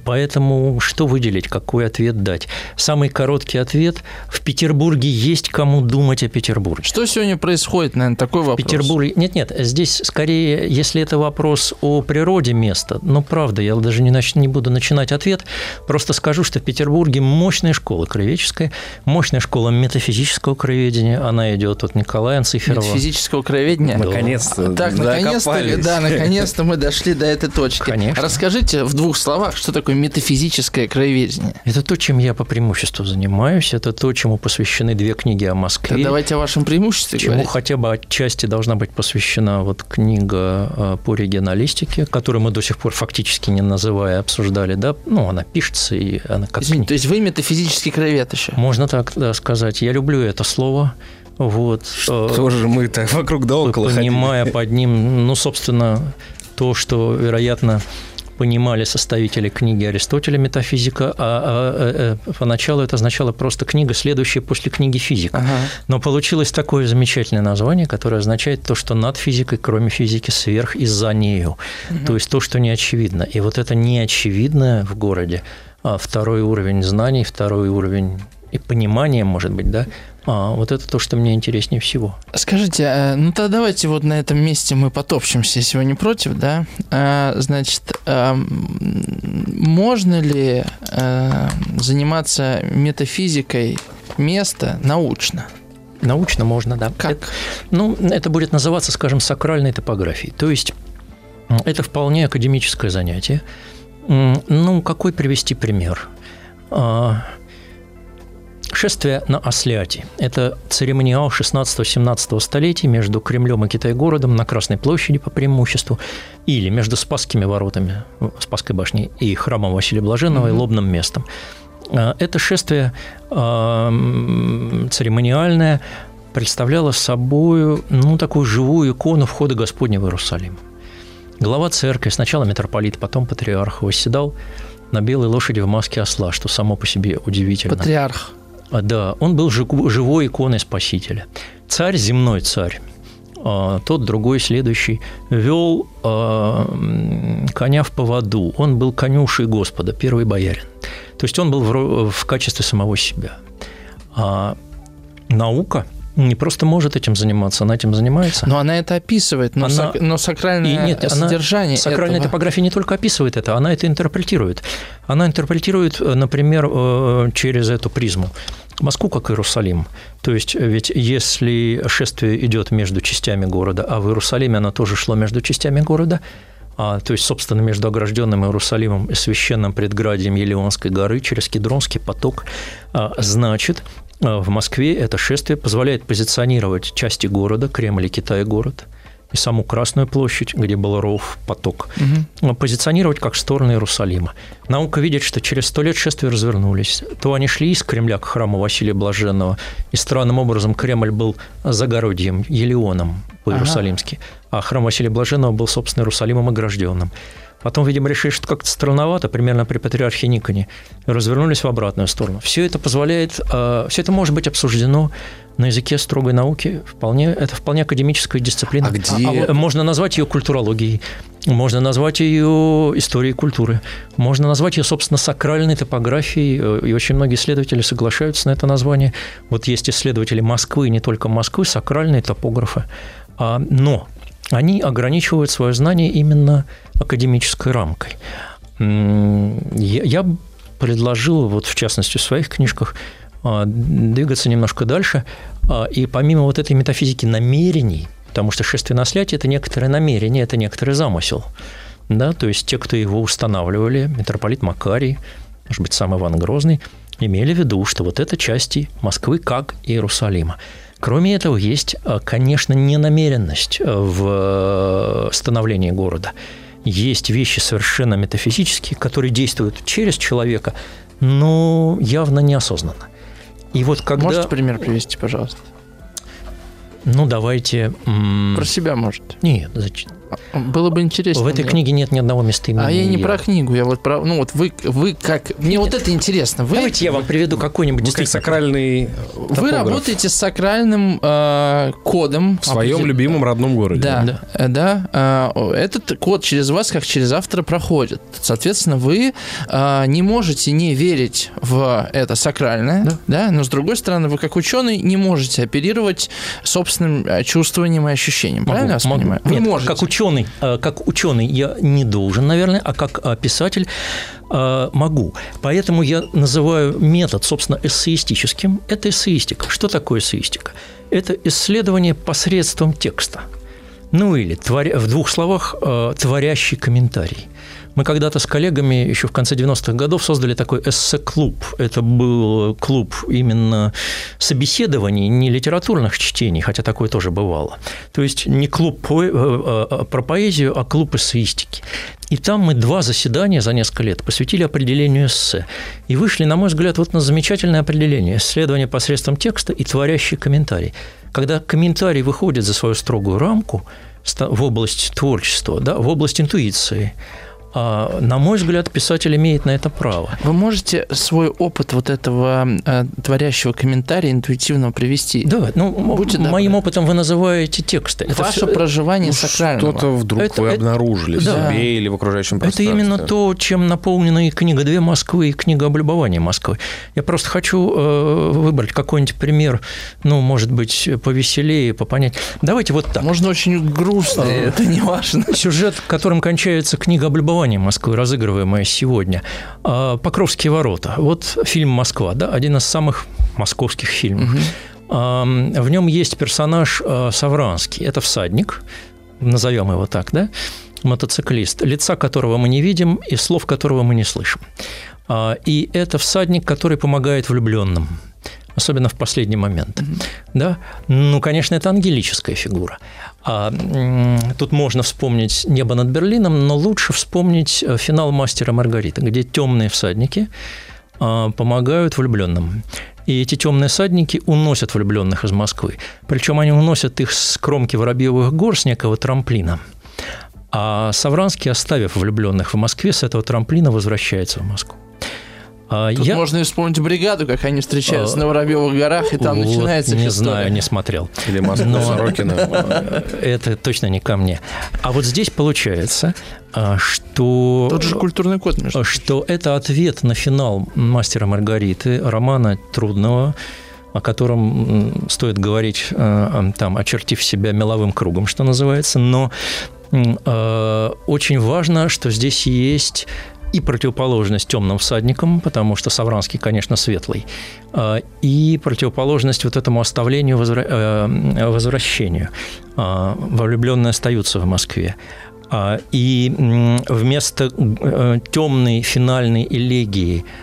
Speaker 3: Поэтому что выделить, какой ответ дать? Самый короткий ответ – в Петербурге есть кому думать о Петербурге.
Speaker 2: Что сегодня происходит, наверное, такой вопрос?
Speaker 3: Петербурге. Нет, нет, здесь скорее, если это вопрос о природе места, но правда, я даже не, нач- не буду начинать ответ, просто скажу, что в Петербурге мощная школа краеведческая, мощная школа метафизического краеведения, она идет от Николая Анциферова.
Speaker 2: Физического краеведения.
Speaker 4: Наконец-то
Speaker 2: Так, наконец-то, да, наконец-то мы дошли до этой точки.
Speaker 3: Конечно.
Speaker 2: Расскажите в двух словах, что такое метафизическое краеведение.
Speaker 3: Это то, чем я по преимуществу занимаюсь, это то, чему посвящены две книги о
Speaker 2: Так
Speaker 3: Москве.
Speaker 2: давайте о вашем преимуществе
Speaker 3: Чему
Speaker 2: говорить.
Speaker 3: хотя бы отчасти должна быть посвящена вот книга э, по регионалистике, которую мы до сих пор фактически не называя обсуждали, да, ну, она пишется, и она как
Speaker 2: Извините, то есть вы метафизический краевед еще?
Speaker 3: Можно так да, сказать. Я люблю это слово. Вот. э,
Speaker 4: Тоже мы так вокруг да около ходили.
Speaker 3: понимая под ним, ну, собственно, то, что, вероятно, понимали составители книги Аристотеля «Метафизика», а, а, а, поначалу это означало просто книга, следующая после книги «Физика».
Speaker 2: Ага.
Speaker 3: Но получилось такое замечательное название, которое означает то, что над физикой, кроме физики, сверх и за нею. Угу. То есть то, что не очевидно. И вот это неочевидное в городе, а второй уровень знаний, второй уровень и понимания, может быть, да, а, вот это то, что мне интереснее всего.
Speaker 2: Скажите, а, ну то давайте вот на этом месте мы потопчемся, если вы не против, да? А, значит, можно ли заниматься метафизикой места научно?
Speaker 3: Научно можно, да.
Speaker 2: Как?
Speaker 3: Это, ну, это будет называться, скажем, сакральной топографией. То есть это вполне академическое занятие. Ну, какой привести пример? Шествие на Осляте – это церемониал 16-17 столетий между Кремлем и Китай-городом на Красной площади по преимуществу или между Спасскими воротами, Спасской башней и храмом Василия Блаженного mm-hmm. и лобным местом. А, это шествие церемониальное представляло собой ну, такую живую икону входа Господня в Иерусалим. Глава церкви, сначала митрополит, потом патриарх, восседал на белой лошади в маске осла, что само по себе удивительно.
Speaker 2: Патриарх.
Speaker 3: А, да, он был живой иконой Спасителя. Царь, земной царь, а, тот другой следующий, вел а, коня в поводу. Он был конюшей Господа, первый боярин. То есть он был в качестве самого себя. А наука – не просто может этим заниматься, она этим занимается.
Speaker 2: Но она это описывает, но, она... сак... но сакральное и нет, содержание
Speaker 3: она... Сакральная этого... топография не только описывает это, она это интерпретирует. Она интерпретирует, э, например, э, через эту призму. Москву как Иерусалим. То есть, ведь если шествие идет между частями города, а в Иерусалиме оно тоже шло между частями города, а, то есть, собственно, между огражденным Иерусалимом и священным предградием Елеонской горы через Кедронский поток, а, значит, в Москве это шествие позволяет позиционировать части города, Кремль и Китай-город, и саму Красную площадь, где был ров, поток, угу. позиционировать как стороны Иерусалима. Наука видит, что через сто лет шествия развернулись. То они шли из Кремля к храму Василия Блаженного, и странным образом Кремль был загородием, Елеоном по-иерусалимски, ага. а храм Василия Блаженного был, собственно, Иерусалимом огражденным. Потом, видимо, решили, что как-то странновато, примерно при патриархе Никоне, развернулись в обратную сторону. Все это позволяет, а, все это может быть обсуждено на языке строгой науки. Вполне, это вполне академическая дисциплина.
Speaker 4: А где?
Speaker 3: А, можно назвать ее культурологией, можно назвать ее историей культуры, можно назвать ее, собственно, сакральной топографией, и очень многие исследователи соглашаются на это название. Вот есть исследователи Москвы, не только Москвы, сакральные топографы. А, но они ограничивают свое знание именно академической рамкой. Я предложил, вот в частности, в своих книжках а, двигаться немножко дальше, а, и помимо вот этой метафизики намерений, потому что шествие на сляте – это некоторое намерение, это некоторый замысел, да, то есть те, кто его устанавливали, митрополит Макарий, может быть, сам Иван Грозный, имели в виду, что вот это части Москвы как Иерусалима. Кроме этого, есть, а, конечно, ненамеренность в становлении города – есть вещи совершенно метафизические, которые действуют через человека, но явно неосознанно. И вот когда...
Speaker 2: Можете пример привести, пожалуйста?
Speaker 3: Ну, давайте...
Speaker 2: Про себя, может?
Speaker 3: Нет, зачем?
Speaker 2: Было бы интересно.
Speaker 3: В этой
Speaker 2: да.
Speaker 3: книге нет ни одного местоимения.
Speaker 2: А я не про книгу, я вот про... Ну вот вы, вы как... Мне нет. вот это интересно. Вы...
Speaker 3: Давайте я вам приведу какой-нибудь
Speaker 4: действительно... сакральный
Speaker 2: топограф. Вы работаете с сакральным э, кодом.
Speaker 4: В своем любимом родном городе.
Speaker 2: Да, да. Э, да э, этот код через вас, как через автора, проходит. Соответственно, вы э, не можете не верить в это сакральное, да. да, но с другой стороны, вы как ученый не можете оперировать собственным э, чувствованием и ощущением. Могу, Правильно я
Speaker 3: могу. понимаю? Вы
Speaker 2: Нет, можете.
Speaker 3: Как ученый ученый, э, как ученый я не должен, наверное, а как э, писатель э, могу. Поэтому я называю метод, собственно, эссеистическим. Это эссеистика. Что такое эссеистика? Это исследование посредством текста. Ну или, в двух словах, творящий комментарий. Мы когда-то с коллегами еще в конце 90-х годов создали такой эссе-клуб. Это был клуб именно собеседований, не литературных чтений, хотя такое тоже бывало. То есть не клуб по- э, э, про поэзию, а клуб эссеистики. И там мы два заседания за несколько лет посвятили определению эссе. И вышли, на мой взгляд, вот на замечательное определение. Исследование посредством текста и творящий комментарий. Когда комментарий выходит за свою строгую рамку в область творчества, да, в область интуиции – на мой взгляд, писатель имеет на это право.
Speaker 2: Вы можете свой опыт вот этого э, творящего комментария интуитивного привести?
Speaker 3: Да, ну, Будьте моим добры. опытом вы называете тексты.
Speaker 2: Это Ваше все... проживание ну, сакрального.
Speaker 4: Что-то вдруг это, вы это, обнаружили да. в себе или в окружающем пространстве.
Speaker 3: Это именно то, чем наполнена и книга «Две Москвы», и книга «Облюбование Москвы». Я просто хочу э, выбрать какой-нибудь пример, ну, может быть, повеселее, попонять. Давайте вот так.
Speaker 2: Можно очень грустный, это не важно.
Speaker 3: Сюжет, которым кончается книга «Облюбование Москвы», разыгрываемая сегодня. А, «Покровские ворота». Вот фильм «Москва», да, один из самых московских фильмов. Угу. В нем есть персонаж а, Савранский. Это всадник, назовем его так, да, мотоциклист, лица которого мы не видим и слов которого мы не слышим. А, и это всадник, который помогает влюбленным особенно в последний момент. Mm-hmm. Да? Ну, конечно, это ангелическая фигура. А, тут можно вспомнить «Небо над Берлином», но лучше вспомнить э, финал «Мастера Маргарита», где темные всадники а, помогают влюбленным. И эти темные всадники уносят влюбленных из Москвы. Причем они уносят их с кромки Воробьевых гор с некого трамплина. А Савранский, оставив влюбленных в Москве, с этого трамплина возвращается в Москву.
Speaker 2: А, Тут я... можно вспомнить бригаду, как они встречаются а... на Воробьевых горах, и там вот, начинается
Speaker 3: Не знаю, не смотрел.
Speaker 4: Или Москва Но... Сорокина.
Speaker 3: Это точно не ко мне. А вот здесь получается, а, что...
Speaker 2: Тот же культурный код,
Speaker 3: между Что это ответ на финал «Мастера Маргариты», романа трудного, о котором стоит говорить, а, там, очертив себя меловым кругом, что называется, но очень важно, что здесь есть и противоположность темным всадникам, потому что Савранский, конечно, светлый, а, и противоположность вот этому оставлению, э, возвращению. А, влюбленные остаются в Москве. А, и вместо э, темной финальной элегии –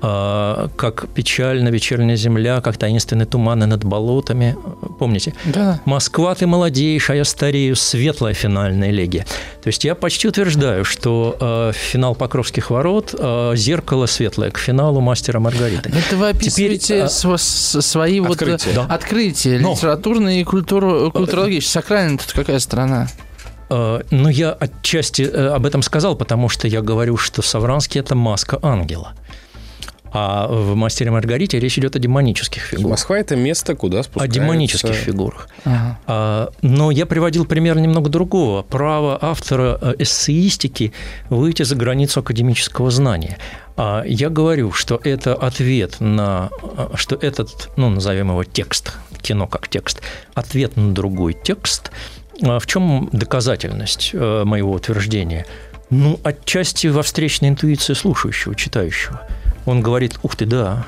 Speaker 3: как печально вечерняя земля, как таинственные туманы над болотами. Помните?
Speaker 2: Да.
Speaker 3: Москва, ты молодеешь, а я старею. Светлая финальная элегия. То есть я почти утверждаю, что э, финал Покровских ворот э, зеркало светлое к финалу Мастера Маргариты.
Speaker 2: Это вы описываете Теперь, э, свои открытия, вот да. открытия Но. литературные и культуру, культурологические. Сакральная тут какая страна?
Speaker 3: Ну, я отчасти об этом сказал, потому что я говорю, что Савранский – это маска ангела. А в «Мастере Маргарите» речь идет о демонических фигурах.
Speaker 4: Москва – это место, куда
Speaker 3: спускаются... О демонических фигурах. Ага. А, но я приводил пример немного другого. Право автора э, эссеистики выйти за границу академического знания. А я говорю, что это ответ на... Э, что этот, ну, назовем его текст, кино как текст, ответ на другой текст. А в чем доказательность э, моего утверждения? Ну, отчасти во встречной интуиции слушающего, читающего – он говорит, ух ты, да,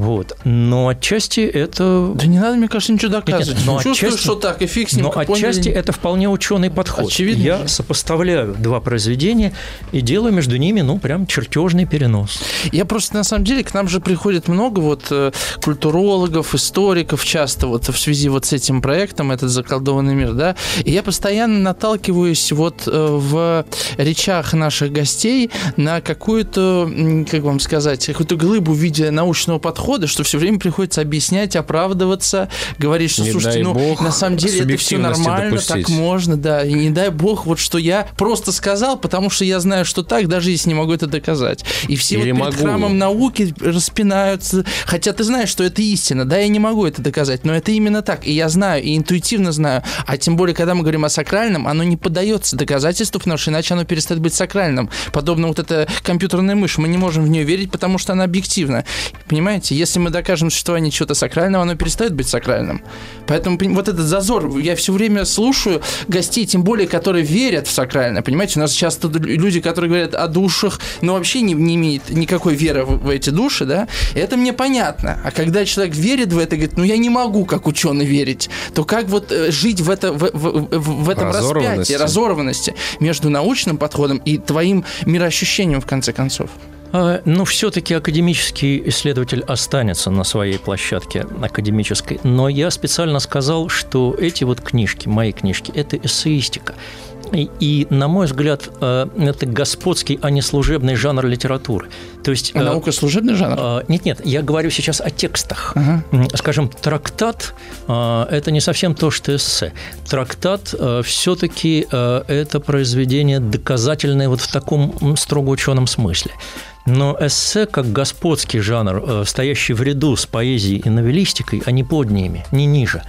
Speaker 3: вот. Но отчасти это...
Speaker 2: Да не надо, мне кажется, ничего доказывать. Нет, но Чувствую, отчасти... что так, и ним.
Speaker 3: Но отчасти поняли... это вполне ученый подход. Очевидно. Я сопоставляю два произведения и делаю между ними, ну, прям чертежный перенос.
Speaker 2: Я просто, на самом деле, к нам же приходит много вот э, культурологов, историков часто вот в связи вот с этим проектом, этот заколдованный мир, да, и я постоянно наталкиваюсь вот э, в речах наших гостей на какую-то, как вам сказать, какую-то глыбу в виде научного подхода, подхода, что все время приходится объяснять, оправдываться, говорить, что, не слушайте, ну, бог, на самом деле это все нормально, допустить. так можно, да, и не дай бог, вот что я просто сказал, потому что я знаю, что так, даже если не могу это доказать. И все Или вот перед могу. храмом науки распинаются, хотя ты знаешь, что это истина, да, я не могу это доказать, но это именно так, и я знаю, и интуитивно знаю, а тем более, когда мы говорим о сакральном, оно не поддается доказательству, потому что иначе оно перестает быть сакральным. Подобно вот эта компьютерная мышь, мы не можем в нее верить, потому что она объективна. Понимаете? Понимаете, если мы докажем существование чего-то сакрального, оно перестает быть сакральным. Поэтому вот этот зазор, я все время слушаю гостей, тем более, которые верят в сакральное. Понимаете, у нас часто люди, которые говорят о душах, но вообще не, не имеют никакой веры в, в эти души, да, это мне понятно. А когда человек верит в это, говорит, ну я не могу как ученый верить, то как вот э, жить в, это, в, в, в этом распятии, разорванности между научным подходом и твоим мироощущением, в конце концов?
Speaker 3: А, ну, все-таки академический исследователь останется на своей площадке академической. Но я специально сказал, что эти вот книжки, мои книжки, это эссеистика. И, и, на мой взгляд, э, это господский, а не служебный жанр литературы. То есть,
Speaker 2: а наука служебный жанр?
Speaker 3: Нет, нет, я говорю сейчас о текстах. Ага. Скажем, трактат – это не совсем то, что эссе. Трактат все-таки это произведение доказательное вот в таком строго ученом смысле. Но эссе, как господский жанр, стоящий в ряду с поэзией и новеллистикой, а не под ними, не ниже,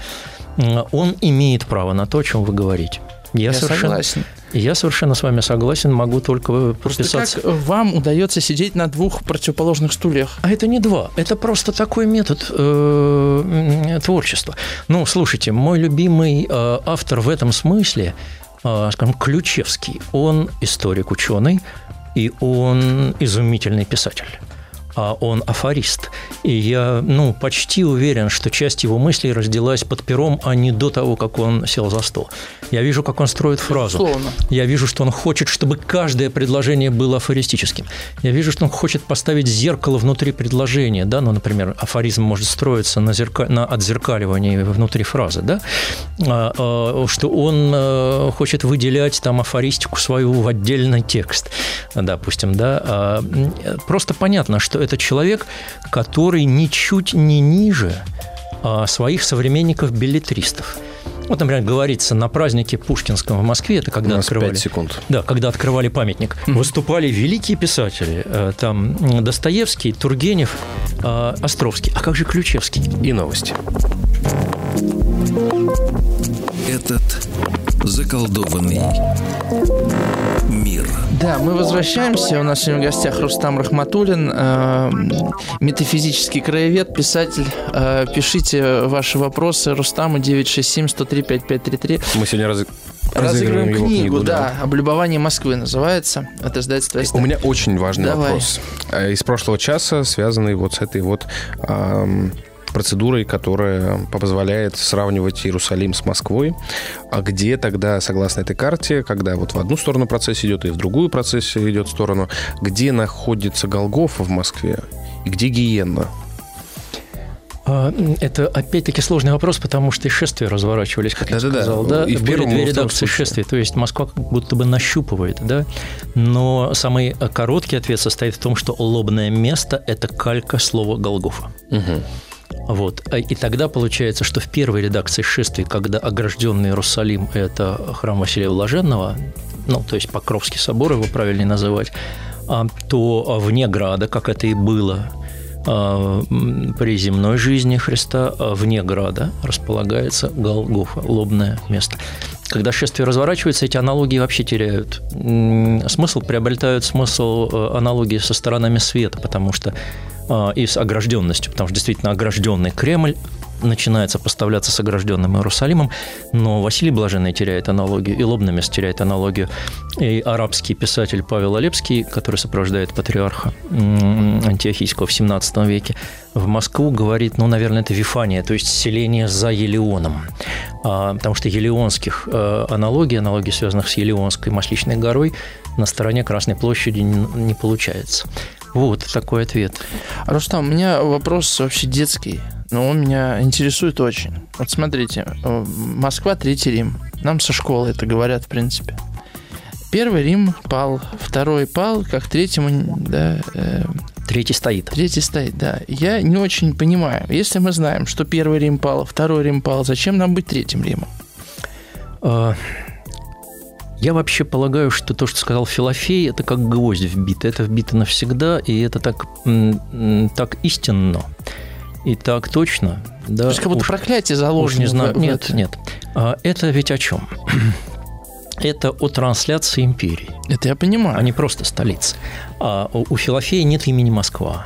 Speaker 3: он имеет право на то, о чем вы говорите.
Speaker 2: Я, я совершенно, согласен.
Speaker 3: Я совершенно с вами согласен, могу только
Speaker 2: Просто как вам удается сидеть на двух противоположных стульях?
Speaker 3: А это не два, это просто такой метод э, творчества. Ну, слушайте, мой любимый э, автор в этом смысле, э, скажем, Ключевский, он историк, ученый, и он изумительный писатель а он афорист. И я ну, почти уверен, что часть его мыслей родилась под пером, а не до того, как он сел за стол. Я вижу, как он строит фразу. Безусловно. Я вижу, что он хочет, чтобы каждое предложение было афористическим. Я вижу, что он хочет поставить зеркало внутри предложения. Да? Ну, например, афоризм может строиться на, зерка... на отзеркаливании внутри фразы. Да? А, а, что он а, хочет выделять там афористику свою в отдельный текст, допустим. Да? А, просто понятно, что это человек, который ничуть не ниже а, своих современников-билетристов. Вот, например, говорится на празднике Пушкинском в Москве, это когда открывали...
Speaker 4: 5 секунд.
Speaker 3: Да, когда открывали памятник. Mm-hmm. Выступали великие писатели. Э, там Достоевский, Тургенев, э, Островский. А как же Ключевский?
Speaker 4: И новости.
Speaker 1: Этот заколдованный.
Speaker 2: Да, мы возвращаемся. У нас сегодня в гостях Рустам Рахматуллин, э, метафизический краевед, писатель. Э, пишите ваши вопросы Рустаму 967-103-5533.
Speaker 4: Мы сегодня раз...
Speaker 2: Разыгрываем, Разыгрываем книгу, книгу да. да. «Облюбование Москвы» называется. Это издательство
Speaker 4: У меня очень важный Давай. вопрос. Э, из прошлого часа, связанный вот с этой вот... Эм процедурой, которая позволяет сравнивать Иерусалим с Москвой. А где тогда, согласно этой карте, когда вот в одну сторону процесс идет и в другую процесс идет сторону, где находится Голгофа в Москве и где Гиенна?
Speaker 3: А, это опять-таки сложный вопрос, потому что и шествия разворачивались, как да, я да, сказал. Да, и в Были две редакции шествий, то есть Москва как будто бы нащупывает, да. Но самый короткий ответ состоит в том, что лобное место – это калька слова Голгофа. Угу. Вот. А, и тогда получается, что в первой редакции шествий, когда огражденный Иерусалим – это храм Василия Блаженного, ну, то есть Покровский собор его правильнее называть, а, то вне града, как это и было а, при земной жизни Христа, вне града располагается Голгофа, лобное место. Когда шествие разворачивается, эти аналогии вообще теряют смысл, приобретают смысл э, аналогии со сторонами света, потому что а, и с огражденностью, потому что действительно огражденный Кремль начинается поставляться с огражденным Иерусалимом, но Василий Блаженный теряет аналогию, и Лобномес теряет аналогию, и арабский писатель Павел Олепский, который сопровождает патриарха Антиохийского в 17 веке, в Москву говорит, ну, наверное, это Вифания, то есть селение за Елеоном, а, потому что елеонских э, аналогий, аналогий, связанных с Елеонской Масличной горой, на стороне Красной площади не получается. Вот такой ответ.
Speaker 2: Рустам, у меня вопрос вообще детский, но он меня интересует очень. Вот смотрите, э, Москва, Третий Рим. Нам со школы это говорят, в принципе. Первый Рим пал, второй пал, как третьему, да... Э,
Speaker 3: Третий стоит.
Speaker 2: Третий стоит, да. Я не очень понимаю. Если мы знаем, что первый Рим пал, второй Рим пал, зачем нам быть третьим Римом?
Speaker 3: Я вообще полагаю, что то, что сказал Филофей, это как гвоздь вбито. Это вбито навсегда, и это так, так истинно и так точно.
Speaker 2: Да, То есть как будто уж, проклятие заложено. Уж
Speaker 3: не знаю. В, нет, в нет. А это ведь о чем? это о трансляции империи.
Speaker 2: Это я понимаю.
Speaker 3: А не просто столицы. А у Филофея нет имени Москва.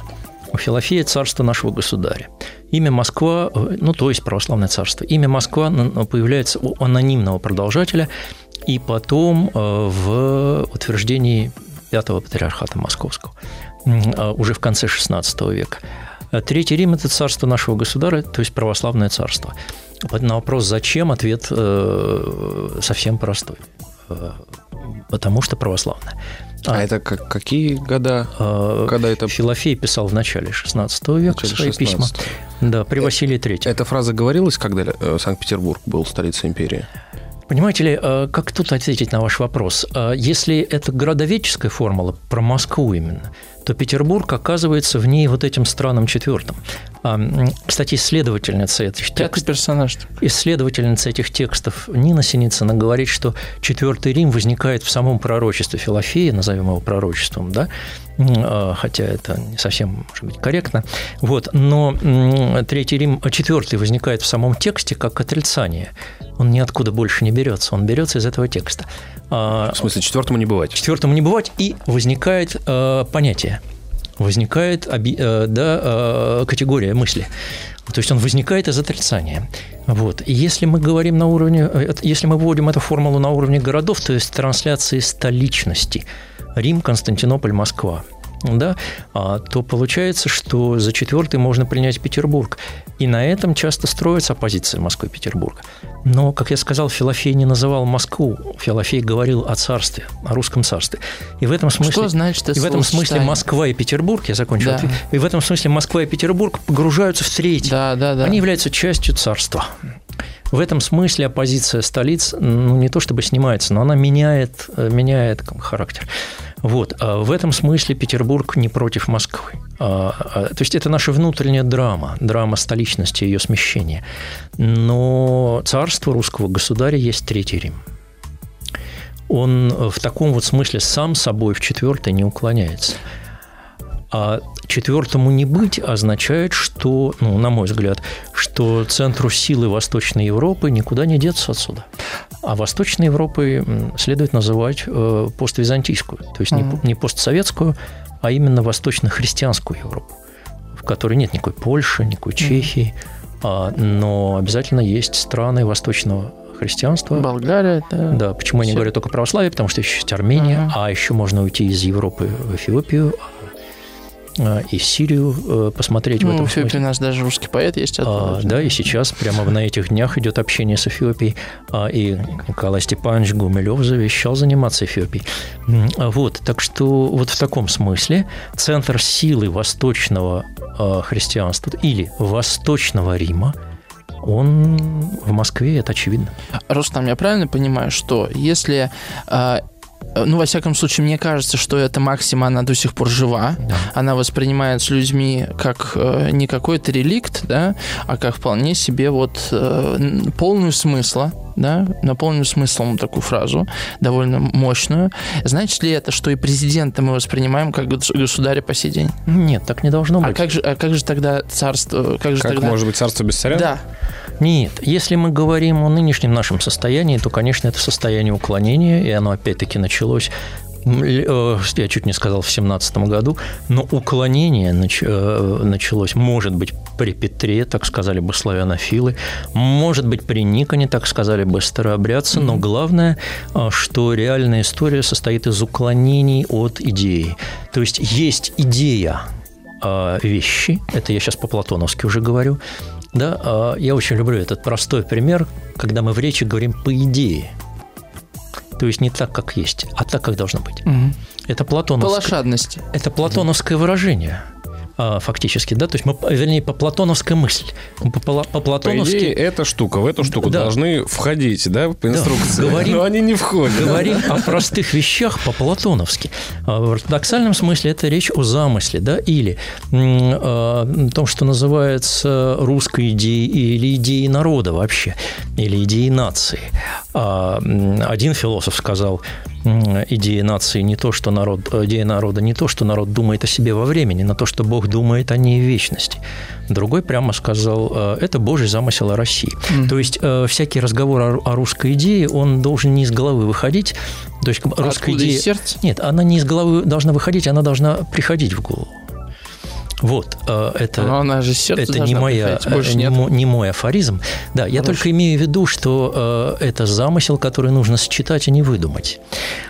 Speaker 3: У Филофея царство нашего государя. Имя Москва, э, ну, то есть православное царство, имя Москва появляется у анонимного продолжателя – и потом э, в утверждении Пятого Патриархата Московского, э, уже в конце XVI века. Третий Рим – это царство нашего государя, то есть православное царство. На вопрос «зачем?» ответ э, совсем простой. Потому что православное.
Speaker 4: А, а это как, какие года? когда это...
Speaker 3: Филофей писал в начале XVI века начале свои 16 письма. Да, при Василии III.
Speaker 4: Эта фраза говорилась, когда Санкт-Петербург был столицей империи?
Speaker 3: Понимаете ли, э, как тут ответить на ваш вопрос? Э, если это городоведческая формула про Москву именно, то Петербург оказывается в ней вот этим странным четвертым. А, кстати, исследовательница этих
Speaker 2: текстов, персонаж.
Speaker 3: исследовательница этих текстов Нина Синицына говорит, что четвертый Рим возникает в самом пророчестве Филофея, назовем его пророчеством, да, хотя это не совсем, может быть, корректно. Вот, но третий Рим, четвертый возникает в самом тексте как отрицание. Он ниоткуда больше не берется, он берется из этого текста.
Speaker 4: А, в смысле, четвертому не бывать?
Speaker 3: Четвертому не бывать, и возникает э, понятие, возникает э, да, э, категория мысли. То есть он возникает из отрицания. Вот. И если мы говорим на уровне, если мы вводим эту формулу на уровне городов, то есть трансляции столичности, Рим, Константинополь, Москва – да, а, то получается, что за четвертый можно принять Петербург. И на этом часто строится оппозиция Москвы-Петербурга. Но, как я сказал, Филофей не называл Москву. Филофей говорил о царстве, о русском царстве. И в этом смысле,
Speaker 2: что значит
Speaker 3: и в этом смысле Москва и Петербург, я закончу да. и в этом смысле Москва и Петербург погружаются в третий.
Speaker 2: Да, да, да.
Speaker 3: Они являются частью царства. В этом смысле оппозиция столиц ну, не то чтобы снимается, но она меняет, э, меняет характер. Вот. А в этом смысле Петербург не против Москвы. А, а, то есть это наша внутренняя драма, драма столичности, ее смещения. Но царство русского государя есть Третий Рим. Он в таком вот смысле сам собой в четвертый не уклоняется. А четвертому не быть означает, что, ну, на мой взгляд, что центру силы Восточной Европы никуда не деться отсюда. А Восточной Европой следует называть э, поствизантийскую, то есть mm-hmm. не постсоветскую, а именно восточно-христианскую Европу, в которой нет никакой Польши, никакой Чехии, mm-hmm. но обязательно есть страны восточного христианства.
Speaker 2: Болгария, да.
Speaker 3: Да, почему я не говорю только православие, потому что еще есть Армения, uh-huh. а еще можно уйти из Европы в Эфиопию, Э, и Сирию э, посмотреть
Speaker 2: ну,
Speaker 3: в этом
Speaker 2: смысле. у нас даже русский поэт есть.
Speaker 3: А, да, и сейчас прямо на этих днях идет общение с Эфиопией, а, и Николай Степанович Гумилев завещал заниматься Эфиопией. Вот, так что вот в таком смысле центр силы восточного э, христианства или восточного Рима он в Москве, это очевидно.
Speaker 2: Рустам, я правильно понимаю, что если ну, во всяком случае, мне кажется, что эта максима, она до сих пор жива. Да. Она воспринимается людьми как э, не какой-то реликт, да, а как вполне себе вот э, полную смысла, да, наполненную смыслом такую фразу, довольно мощную. Значит ли это, что и президента мы воспринимаем как государя по сей день?
Speaker 3: Нет, так не должно
Speaker 2: а
Speaker 3: быть.
Speaker 2: А как же, а как же тогда царство? Как, же
Speaker 4: как
Speaker 2: тогда...
Speaker 4: может быть царство без царя?
Speaker 2: Да.
Speaker 3: Нет, если мы говорим о нынешнем нашем состоянии, то, конечно, это состояние уклонения, и оно опять-таки началось я чуть не сказал в семнадцатом году, но уклонение э, началось, может быть, при Петре, так сказали бы славянофилы, может быть, при Никоне, так сказали бы старообрядцы, но главное, э, что реальная история состоит из уклонений от идеи. То есть есть идея вещи, это я сейчас по-платоновски уже говорю, да, я очень люблю этот простой пример, когда мы в речи говорим по идее. То есть не так, как есть, а так, как должно быть. Угу. Это платоновское.
Speaker 2: По лошадности.
Speaker 3: Это платоновское выражение. А, фактически, да, то есть мы, вернее, по платоновской мысли, по, по, платоновски... По
Speaker 4: идее, эта штука, в эту штуку да. должны входить, да, по инструкции, да.
Speaker 3: говорим,
Speaker 4: но они не входят.
Speaker 3: Говорим о простых вещах по платоновски. А, в ортодоксальном смысле это речь о замысле, да, или о том, что называется русской идеей или идеей народа вообще, или идеей нации. А, один философ сказал, идея нации не то, что народ, идея народа не то, что народ думает о себе во времени, но то, что Бог думает о ней вечности. Другой прямо сказал, «Э, это Божий замысел о России. Mm. То есть э, всякий разговор о, о русской идее, он должен не из головы выходить. То есть
Speaker 2: русская идея... Из сердца?
Speaker 3: Нет, она не из головы должна выходить, она должна приходить в голову. Вот, э, это,
Speaker 2: Но она же это
Speaker 3: не, моя,
Speaker 2: больше
Speaker 3: не, не мой афоризм. Да, Хорошо. я только имею в виду, что э, это замысел, который нужно сочетать, а не выдумать.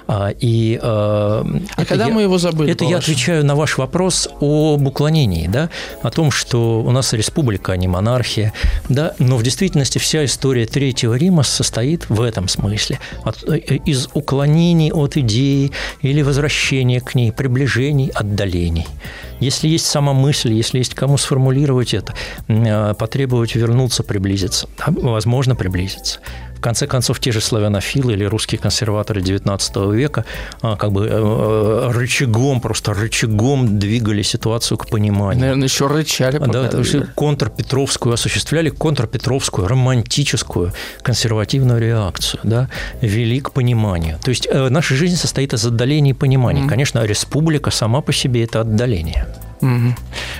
Speaker 3: А, и, э,
Speaker 2: а когда
Speaker 3: я,
Speaker 2: мы его забыли?
Speaker 3: Это я отвечаю на ваш вопрос об уклонении, да, о том, что у нас республика, а не монархия, да, но в действительности вся история Третьего Рима состоит в этом смысле, от, э, из уклонений от идеи или возвращения к ней, приближений, отдалений. Если есть сама мысль, если есть кому сформулировать это, э, потребовать вернуться, приблизиться, возможно приблизиться. В конце концов, те же славянофилы или русские консерваторы XIX века а, как бы э, рычагом, просто рычагом двигали ситуацию к пониманию.
Speaker 2: Наверное, еще рычали.
Speaker 3: Да, контрпетровскую осуществляли контрпетровскую романтическую консервативную реакцию, да, вели к пониманию. То есть э, наша жизнь состоит из отдаления и понимания. Mm-hmm. Конечно, республика сама по себе это отдаление.
Speaker 2: Угу.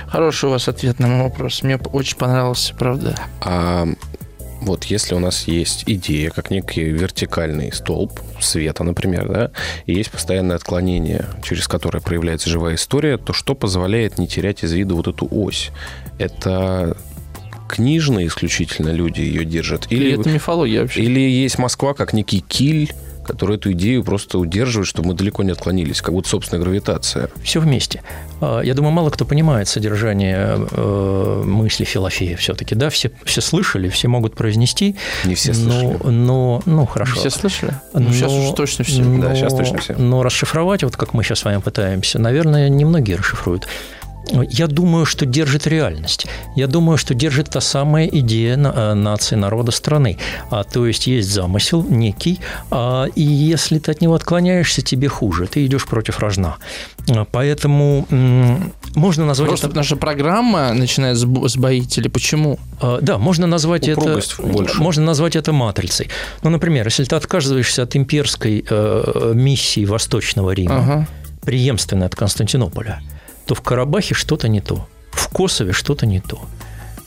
Speaker 2: Хороший у вас ответ на мой вопрос. Мне очень понравился, правда.
Speaker 4: А вот если у нас есть идея, как некий вертикальный столб света, например, да, и есть постоянное отклонение, через которое проявляется живая история, то что позволяет не терять из виду вот эту ось? Это книжные исключительно люди ее держат?
Speaker 2: Или, или это мифология вообще?
Speaker 4: Или есть Москва как некий киль, который эту идею просто удерживает, чтобы мы далеко не отклонились, как будто собственная гравитация.
Speaker 3: Все вместе. А, я думаю, мало кто понимает содержание э, мысли Филофея все-таки. Да, все, все слышали, все могут произнести.
Speaker 4: Не все слышали.
Speaker 3: Но, но ну, хорошо.
Speaker 2: все слышали? Ну, но, сейчас уж точно все.
Speaker 3: Но, да, сейчас точно все. Но расшифровать, вот как мы сейчас с вами пытаемся, наверное, немногие расшифруют. Я думаю, что держит реальность. Я думаю, что держит та самая идея э, нации, народа, страны. А, то есть есть замысел некий, а, и если ты от него отклоняешься, тебе хуже. Ты идешь против рожна. А, поэтому можно назвать
Speaker 2: Просто это... наша программа начинает сбоить или почему?
Speaker 3: А, да, можно назвать Упругость это больше. можно назвать это матрицей. Ну, например, если ты отказываешься от имперской э, миссии Восточного Рима, ага. преемственной от Константинополя, то в Карабахе что-то не то, в Косове что-то не то.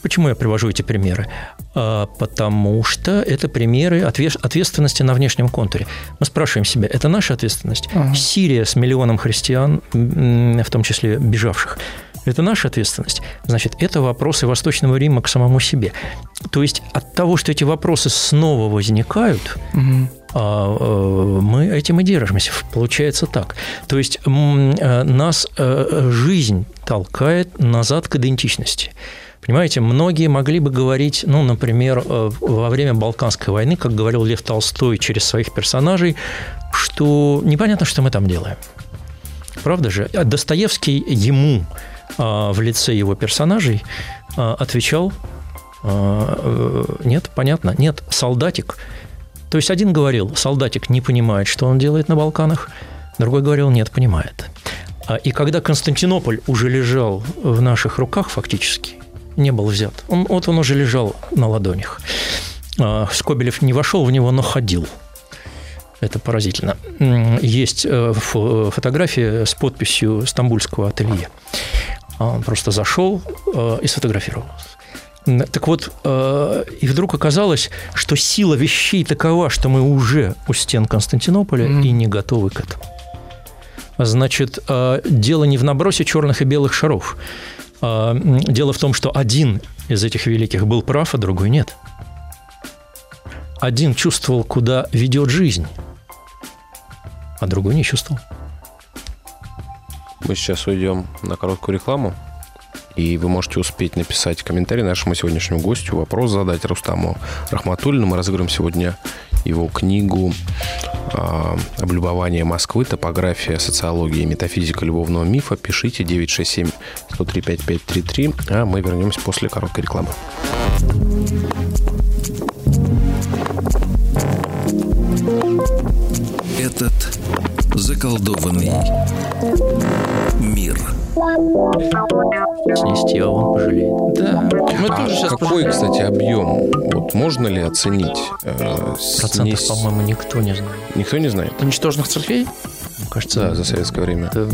Speaker 3: Почему я привожу эти примеры? А, потому что это примеры ответственности на внешнем контуре. Мы спрашиваем себя, это наша ответственность? Ага. Сирия с миллионом христиан, в том числе бежавших, это наша ответственность. Значит, это вопросы Восточного Рима к самому себе. То есть от того, что эти вопросы снова возникают, угу. Мы этим и держимся. Получается так. То есть э, нас э, жизнь толкает назад к идентичности. Понимаете, многие могли бы говорить, ну, например, во время Балканской войны, как говорил Лев Толстой через своих персонажей, что непонятно, что мы там делаем. Правда же? А Достоевский ему а, в лице его персонажей а, отвечал, а, э, нет, понятно, нет, солдатик. То есть один говорил, солдатик не понимает, что он делает на Балканах, другой говорил, нет, понимает. И когда Константинополь уже лежал в наших руках фактически, не был взят, он, вот он уже лежал на ладонях. Скобелев не вошел в него, но ходил. Это поразительно. Есть э, фотография с подписью стамбульского ателье. А он просто зашел э, и сфотографировал. Так вот, э, и вдруг оказалось, что сила вещей такова, что мы уже у стен Константинополя mm-hmm. и не готовы к этому. Значит, э, дело не в набросе черных и белых шаров. Дело в том, что один из этих великих был прав, а другой нет. Один чувствовал, куда ведет жизнь, а другой не чувствовал.
Speaker 4: Мы сейчас уйдем на короткую рекламу. И вы можете успеть написать комментарий нашему сегодняшнему гостю, вопрос задать Рустаму Рахматуллину. Мы разыграем сегодня его книгу э, «Облюбование Москвы. Топография, социология и метафизика любовного мифа». Пишите 967-103-5533, а мы вернемся после короткой рекламы.
Speaker 1: Этот заколдованный.
Speaker 3: Снести, а он пожалеет.
Speaker 2: Да.
Speaker 4: Мы а тоже сейчас какой, пожалеем. кстати, объем? Вот можно ли оценить?
Speaker 3: Э, Процентов, снес... по-моему, никто не знает.
Speaker 4: Никто не знает?
Speaker 2: Уничтоженных церквей?
Speaker 3: Мне кажется,
Speaker 4: да, за советское время. Это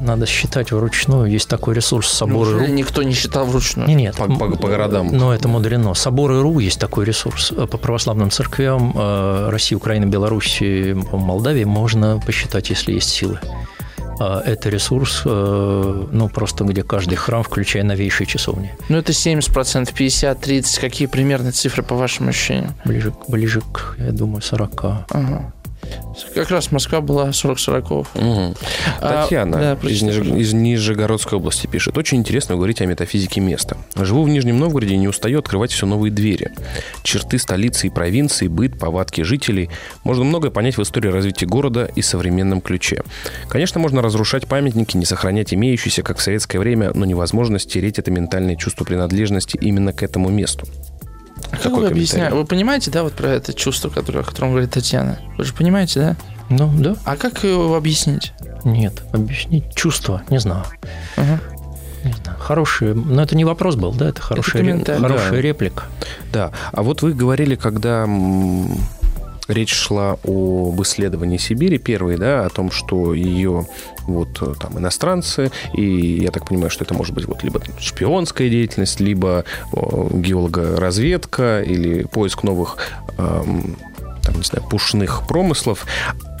Speaker 3: надо считать вручную. Есть такой ресурс соборы.ру.
Speaker 2: никто не считал вручную?
Speaker 3: Нет, нет.
Speaker 4: По, по, по городам.
Speaker 3: Но это мудрено. Соборы.ру есть такой ресурс. По православным церквям э, России, Украины, Беларуси, Молдавии можно посчитать, если есть силы. А это ресурс, э, ну, просто где каждый храм, включая новейшие часовни.
Speaker 2: Ну, это 70%, 50, 30. Какие примерные цифры, по вашим ощущениям?
Speaker 3: Ближе, ближе к, я думаю, 40.
Speaker 2: Ага. Как раз Москва была 40-40.
Speaker 4: Угу. Татьяна а, да, из, Ниж... из Нижегородской области пишет. Очень интересно говорить о метафизике места. Живу в Нижнем Новгороде и не устаю открывать все новые двери. Черты столицы и провинции, быт, повадки жителей. Можно многое понять в истории развития города и современном ключе. Конечно, можно разрушать памятники, не сохранять имеющиеся, как в советское время, но невозможно стереть это ментальное чувство принадлежности именно к этому месту.
Speaker 2: А как вы объясняете? Вы понимаете, да, вот про это чувство, которое, о котором говорит Татьяна? Вы же понимаете, да?
Speaker 3: Ну, да.
Speaker 2: А как его объяснить?
Speaker 3: Нет, объяснить чувство, не знаю.
Speaker 2: Ага.
Speaker 3: Не знаю. Хорошие, но это не вопрос был, да, это хорошая,
Speaker 2: комментарий.
Speaker 3: хорошая
Speaker 4: Да.
Speaker 3: реплика.
Speaker 4: Да. А вот вы говорили, когда речь шла об исследовании Сибири первой, да, о том, что ее вот э, там иностранцы, и я так понимаю, что это может быть вот либо шпионская деятельность, либо о, геологоразведка или поиск новых эм, там, не знаю, пушных промыслов.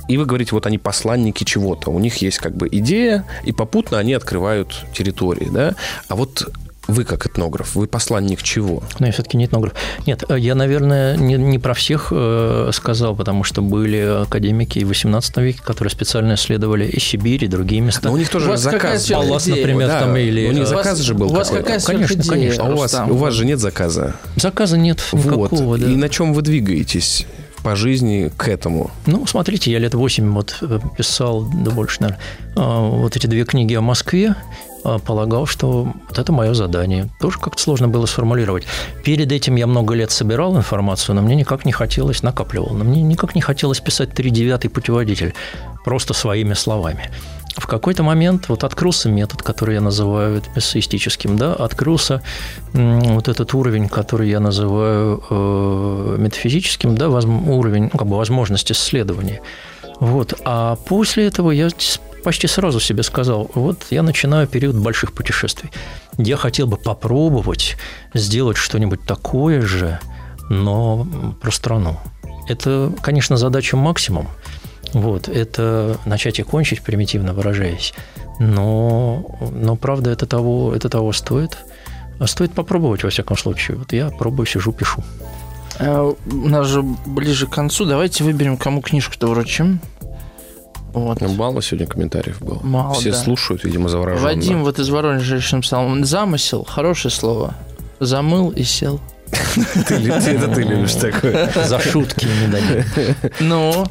Speaker 4: И вы говорите, вот они посланники чего-то. У них есть как бы идея, и попутно они открывают территории, да? А вот вы как этнограф, вы посланник чего?
Speaker 3: Но я все-таки не этнограф. Нет, э, я, наверное, не, не про всех э, сказал, потому что были академики и в 18 веке, которые специально исследовали и Сибирь, и другие места.
Speaker 4: Но у них
Speaker 2: У
Speaker 4: тоже
Speaker 2: вас какая
Speaker 4: заказ.
Speaker 3: Паллас,
Speaker 2: идея.
Speaker 3: например,
Speaker 4: Да,
Speaker 3: там или...
Speaker 4: у них
Speaker 2: У вас-
Speaker 4: заказ же был
Speaker 2: У вас
Speaker 4: какой-то.
Speaker 2: какая
Speaker 3: Конечно,
Speaker 2: сверхидея,
Speaker 3: конечно.
Speaker 4: А у вас, у вас же нет заказа.
Speaker 3: Заказа нет никакого,
Speaker 4: вот.
Speaker 3: да.
Speaker 4: И на чем вы двигаетесь по жизни к этому?
Speaker 3: Ну, смотрите, я лет 8 вот э, писал, да больше, наверное, а, вот эти две книги о Москве, полагал, что вот это мое задание. Тоже как-то сложно было сформулировать. Перед этим я много лет собирал информацию, но мне никак не хотелось, накапливал, но мне никак не хотелось писать тридевятый путеводитель просто своими словами. В какой-то момент вот открылся метод, который я называю эссеистическим, да, открылся вот этот уровень, который я называю э, метафизическим, да, возм- уровень, ну, как бы возможность исследования. Вот. А после этого я почти сразу себе сказал, вот я начинаю период больших путешествий. Я хотел бы попробовать сделать что-нибудь такое же, но про страну. Это, конечно, задача максимум. Вот, это начать и кончить, примитивно выражаясь. Но, но правда, это того, это того стоит. А Стоит попробовать, во всяком случае. Вот я пробую, сижу, пишу.
Speaker 2: А, У нас же ближе к концу. Давайте выберем, кому книжку-то вручим. Вот.
Speaker 4: Ну, Мало сегодня комментариев было.
Speaker 2: Мало,
Speaker 4: Все
Speaker 2: да.
Speaker 4: слушают, видимо, завороженно.
Speaker 2: Вадим вот из Воронежа еще написал. «Замысел» – хорошее слово. Замыл и сел.
Speaker 4: Это ты любишь такое.
Speaker 3: За шутки не дадим.
Speaker 2: Ну,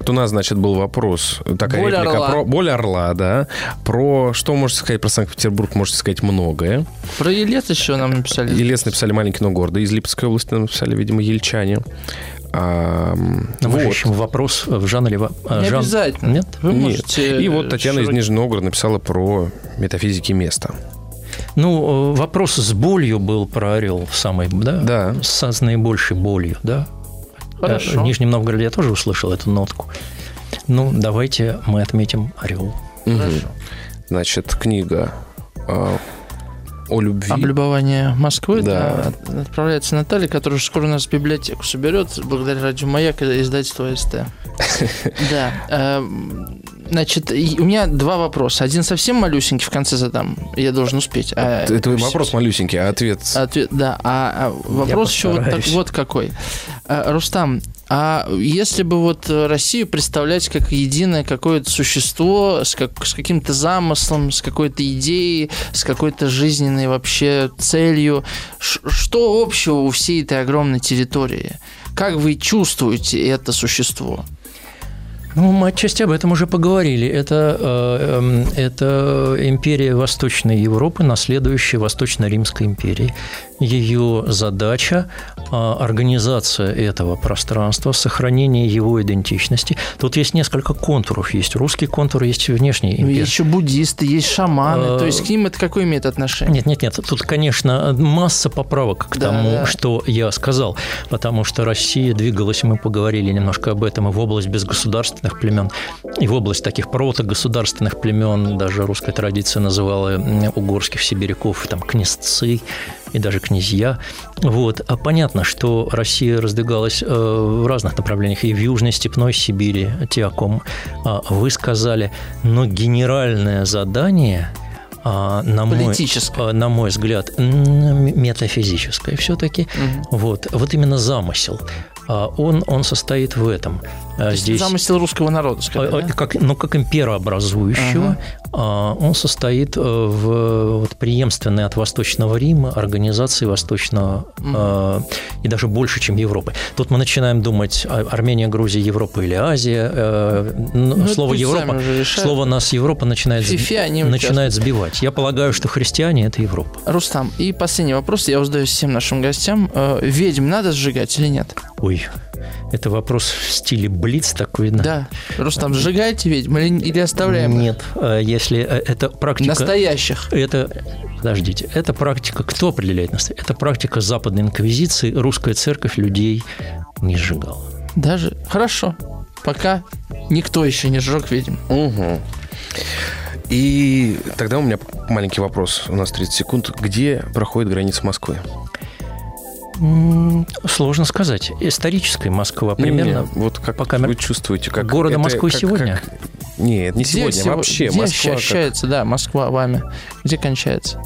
Speaker 4: Вот у нас, значит, был вопрос. Такая
Speaker 2: Боль
Speaker 4: реплика
Speaker 2: орла.
Speaker 4: про боль орла, да. Про что можете сказать про Санкт-Петербург? Можете сказать многое.
Speaker 2: про Елец еще нам написали.
Speaker 4: Елец написали маленький, но гордый. Из Липецкой области нам написали, видимо, ельчане. А, вот.
Speaker 3: вопрос в жанре... а,
Speaker 2: Не
Speaker 3: жан-
Speaker 2: обязательно.
Speaker 3: Нет?
Speaker 2: Вы
Speaker 4: Нет.
Speaker 2: можете...
Speaker 4: И вот Татьяна из
Speaker 2: широкий-
Speaker 4: Нижнего Новгорода написала про метафизики места.
Speaker 3: Ну, э, вопрос с болью был про орел самый, да?
Speaker 4: Да.
Speaker 3: С, с наибольшей болью, да?
Speaker 2: Хорошо.
Speaker 3: Э, В Нижнем Новгороде я тоже услышал эту нотку. Ну, давайте мы отметим орел.
Speaker 4: Мгм.
Speaker 2: Хорошо.
Speaker 4: Значит, книга а, о любви.
Speaker 2: Облюбование Москвы
Speaker 4: Да.
Speaker 2: да, от- отправляется Наталья, которая уже скоро нас в библиотеку соберет, благодаря радио Маяк и издательству СТ. Да. эм, Значит, у меня два вопроса. Один совсем малюсенький в конце задам. Я должен успеть. А
Speaker 4: Это
Speaker 2: всё-
Speaker 4: вопрос малюсенький, а ответ...
Speaker 2: Ответ, да. А, а вопрос еще вот, так- вот какой. А, Рустам, а если бы вот э, Россию представлять как единое какое-то существо с, как, с каким-то замыслом, с какой-то идеей, с какой-то жизненной вообще целью, что общего у всей этой огромной территории? Как вы чувствуете это существо?
Speaker 3: Ну, мы отчасти об этом уже поговорили. Это, э, эм, это империя Восточной Европы, наследующая Восточно-Римской империи. Ее задача – организация этого пространства, сохранение его идентичности. Тут есть несколько контуров. Есть русский контур, есть внешний.
Speaker 2: Есть еще буддисты, есть шаманы.
Speaker 3: Э,
Speaker 2: То есть к ним это какое имеет отношение?
Speaker 3: Нет, нет, нет. Тут, конечно, масса поправок к
Speaker 2: Да,
Speaker 3: тому,
Speaker 2: да.
Speaker 3: что я сказал, потому что Россия двигалась, мы поговорили немножко об этом, и в область безгосударственных племен, и в область таких протогосударственных племен, даже русская традиция называла угорских сибиряков там князцы и даже князья. Вот. А понятно, что Россия раздвигалась э, в разных направлениях, и в Южной степной Сибири, те, о ком а, вы сказали, но генеральное задание а, на мой, а, на мой взгляд, метафизическое все-таки.
Speaker 2: Мгм.
Speaker 3: Вот, вот именно замысел. Он, он состоит в этом. Здесь
Speaker 2: Замысел русского народа,
Speaker 3: а,
Speaker 2: скажем,
Speaker 3: а,
Speaker 2: да?
Speaker 3: как, ну, как имперообразующего, он состоит э, в вот, преемственной от Восточного Рима организации Восточного mm. и даже больше, чем Европы. Тут мы начинаем думать Армения, Грузия, Европа или Азия. Э, ну, слово Европа, слово нас Европа начинает, Фифи, начинает сбивать. Я полагаю, что христиане это Европа.
Speaker 2: Рустам, и последний вопрос я задаю всем нашим гостям. Ведьм надо сжигать или нет?
Speaker 3: Ой, это вопрос в стиле блиц такой.
Speaker 2: Да. Рустам, сжигаете ведьм или оставляем?
Speaker 3: Нет, если это практика...
Speaker 2: Настоящих.
Speaker 3: Это подождите, это практика, кто определяет настоящее? Это практика Западной Инквизиции, русская церковь людей не сжигала.
Speaker 2: Даже? Хорошо. Пока никто еще не сжег ведьм.
Speaker 4: Угу. И тогда у меня маленький вопрос, у нас 30 секунд. Где проходит граница Москвы?
Speaker 3: Сложно сказать. Историческая Москва примерно.
Speaker 4: Не, вот как пока вы чувствуете, как
Speaker 3: города это, Москвы как, сегодня? Как...
Speaker 4: Нет, не сегодня,
Speaker 2: где,
Speaker 4: вообще.
Speaker 2: Где
Speaker 4: Москва
Speaker 2: ощущается, как... да, Москва вами? Где кончается?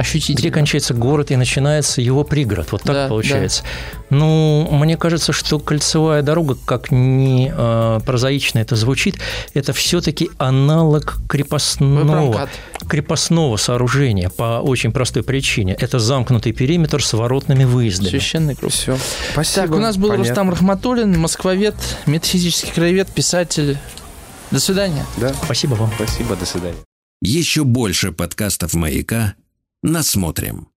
Speaker 2: Ощутить.
Speaker 3: Где кончается город и начинается его пригород. Вот так да, получается. Да. Ну, мне кажется, что кольцевая дорога, как ни э, прозаично это звучит, это все-таки аналог крепостного, крепостного сооружения по очень простой причине. Это замкнутый периметр с воротными выездами.
Speaker 2: Священный круг.
Speaker 4: Все. Спасибо.
Speaker 2: Так, у нас был Понятно. Рустам Рахматуллин, москвовед, метафизический краевед, писатель. До свидания.
Speaker 3: Да. Спасибо вам.
Speaker 4: Спасибо, до свидания.
Speaker 1: Еще больше подкастов «Маяка» Насмотрим.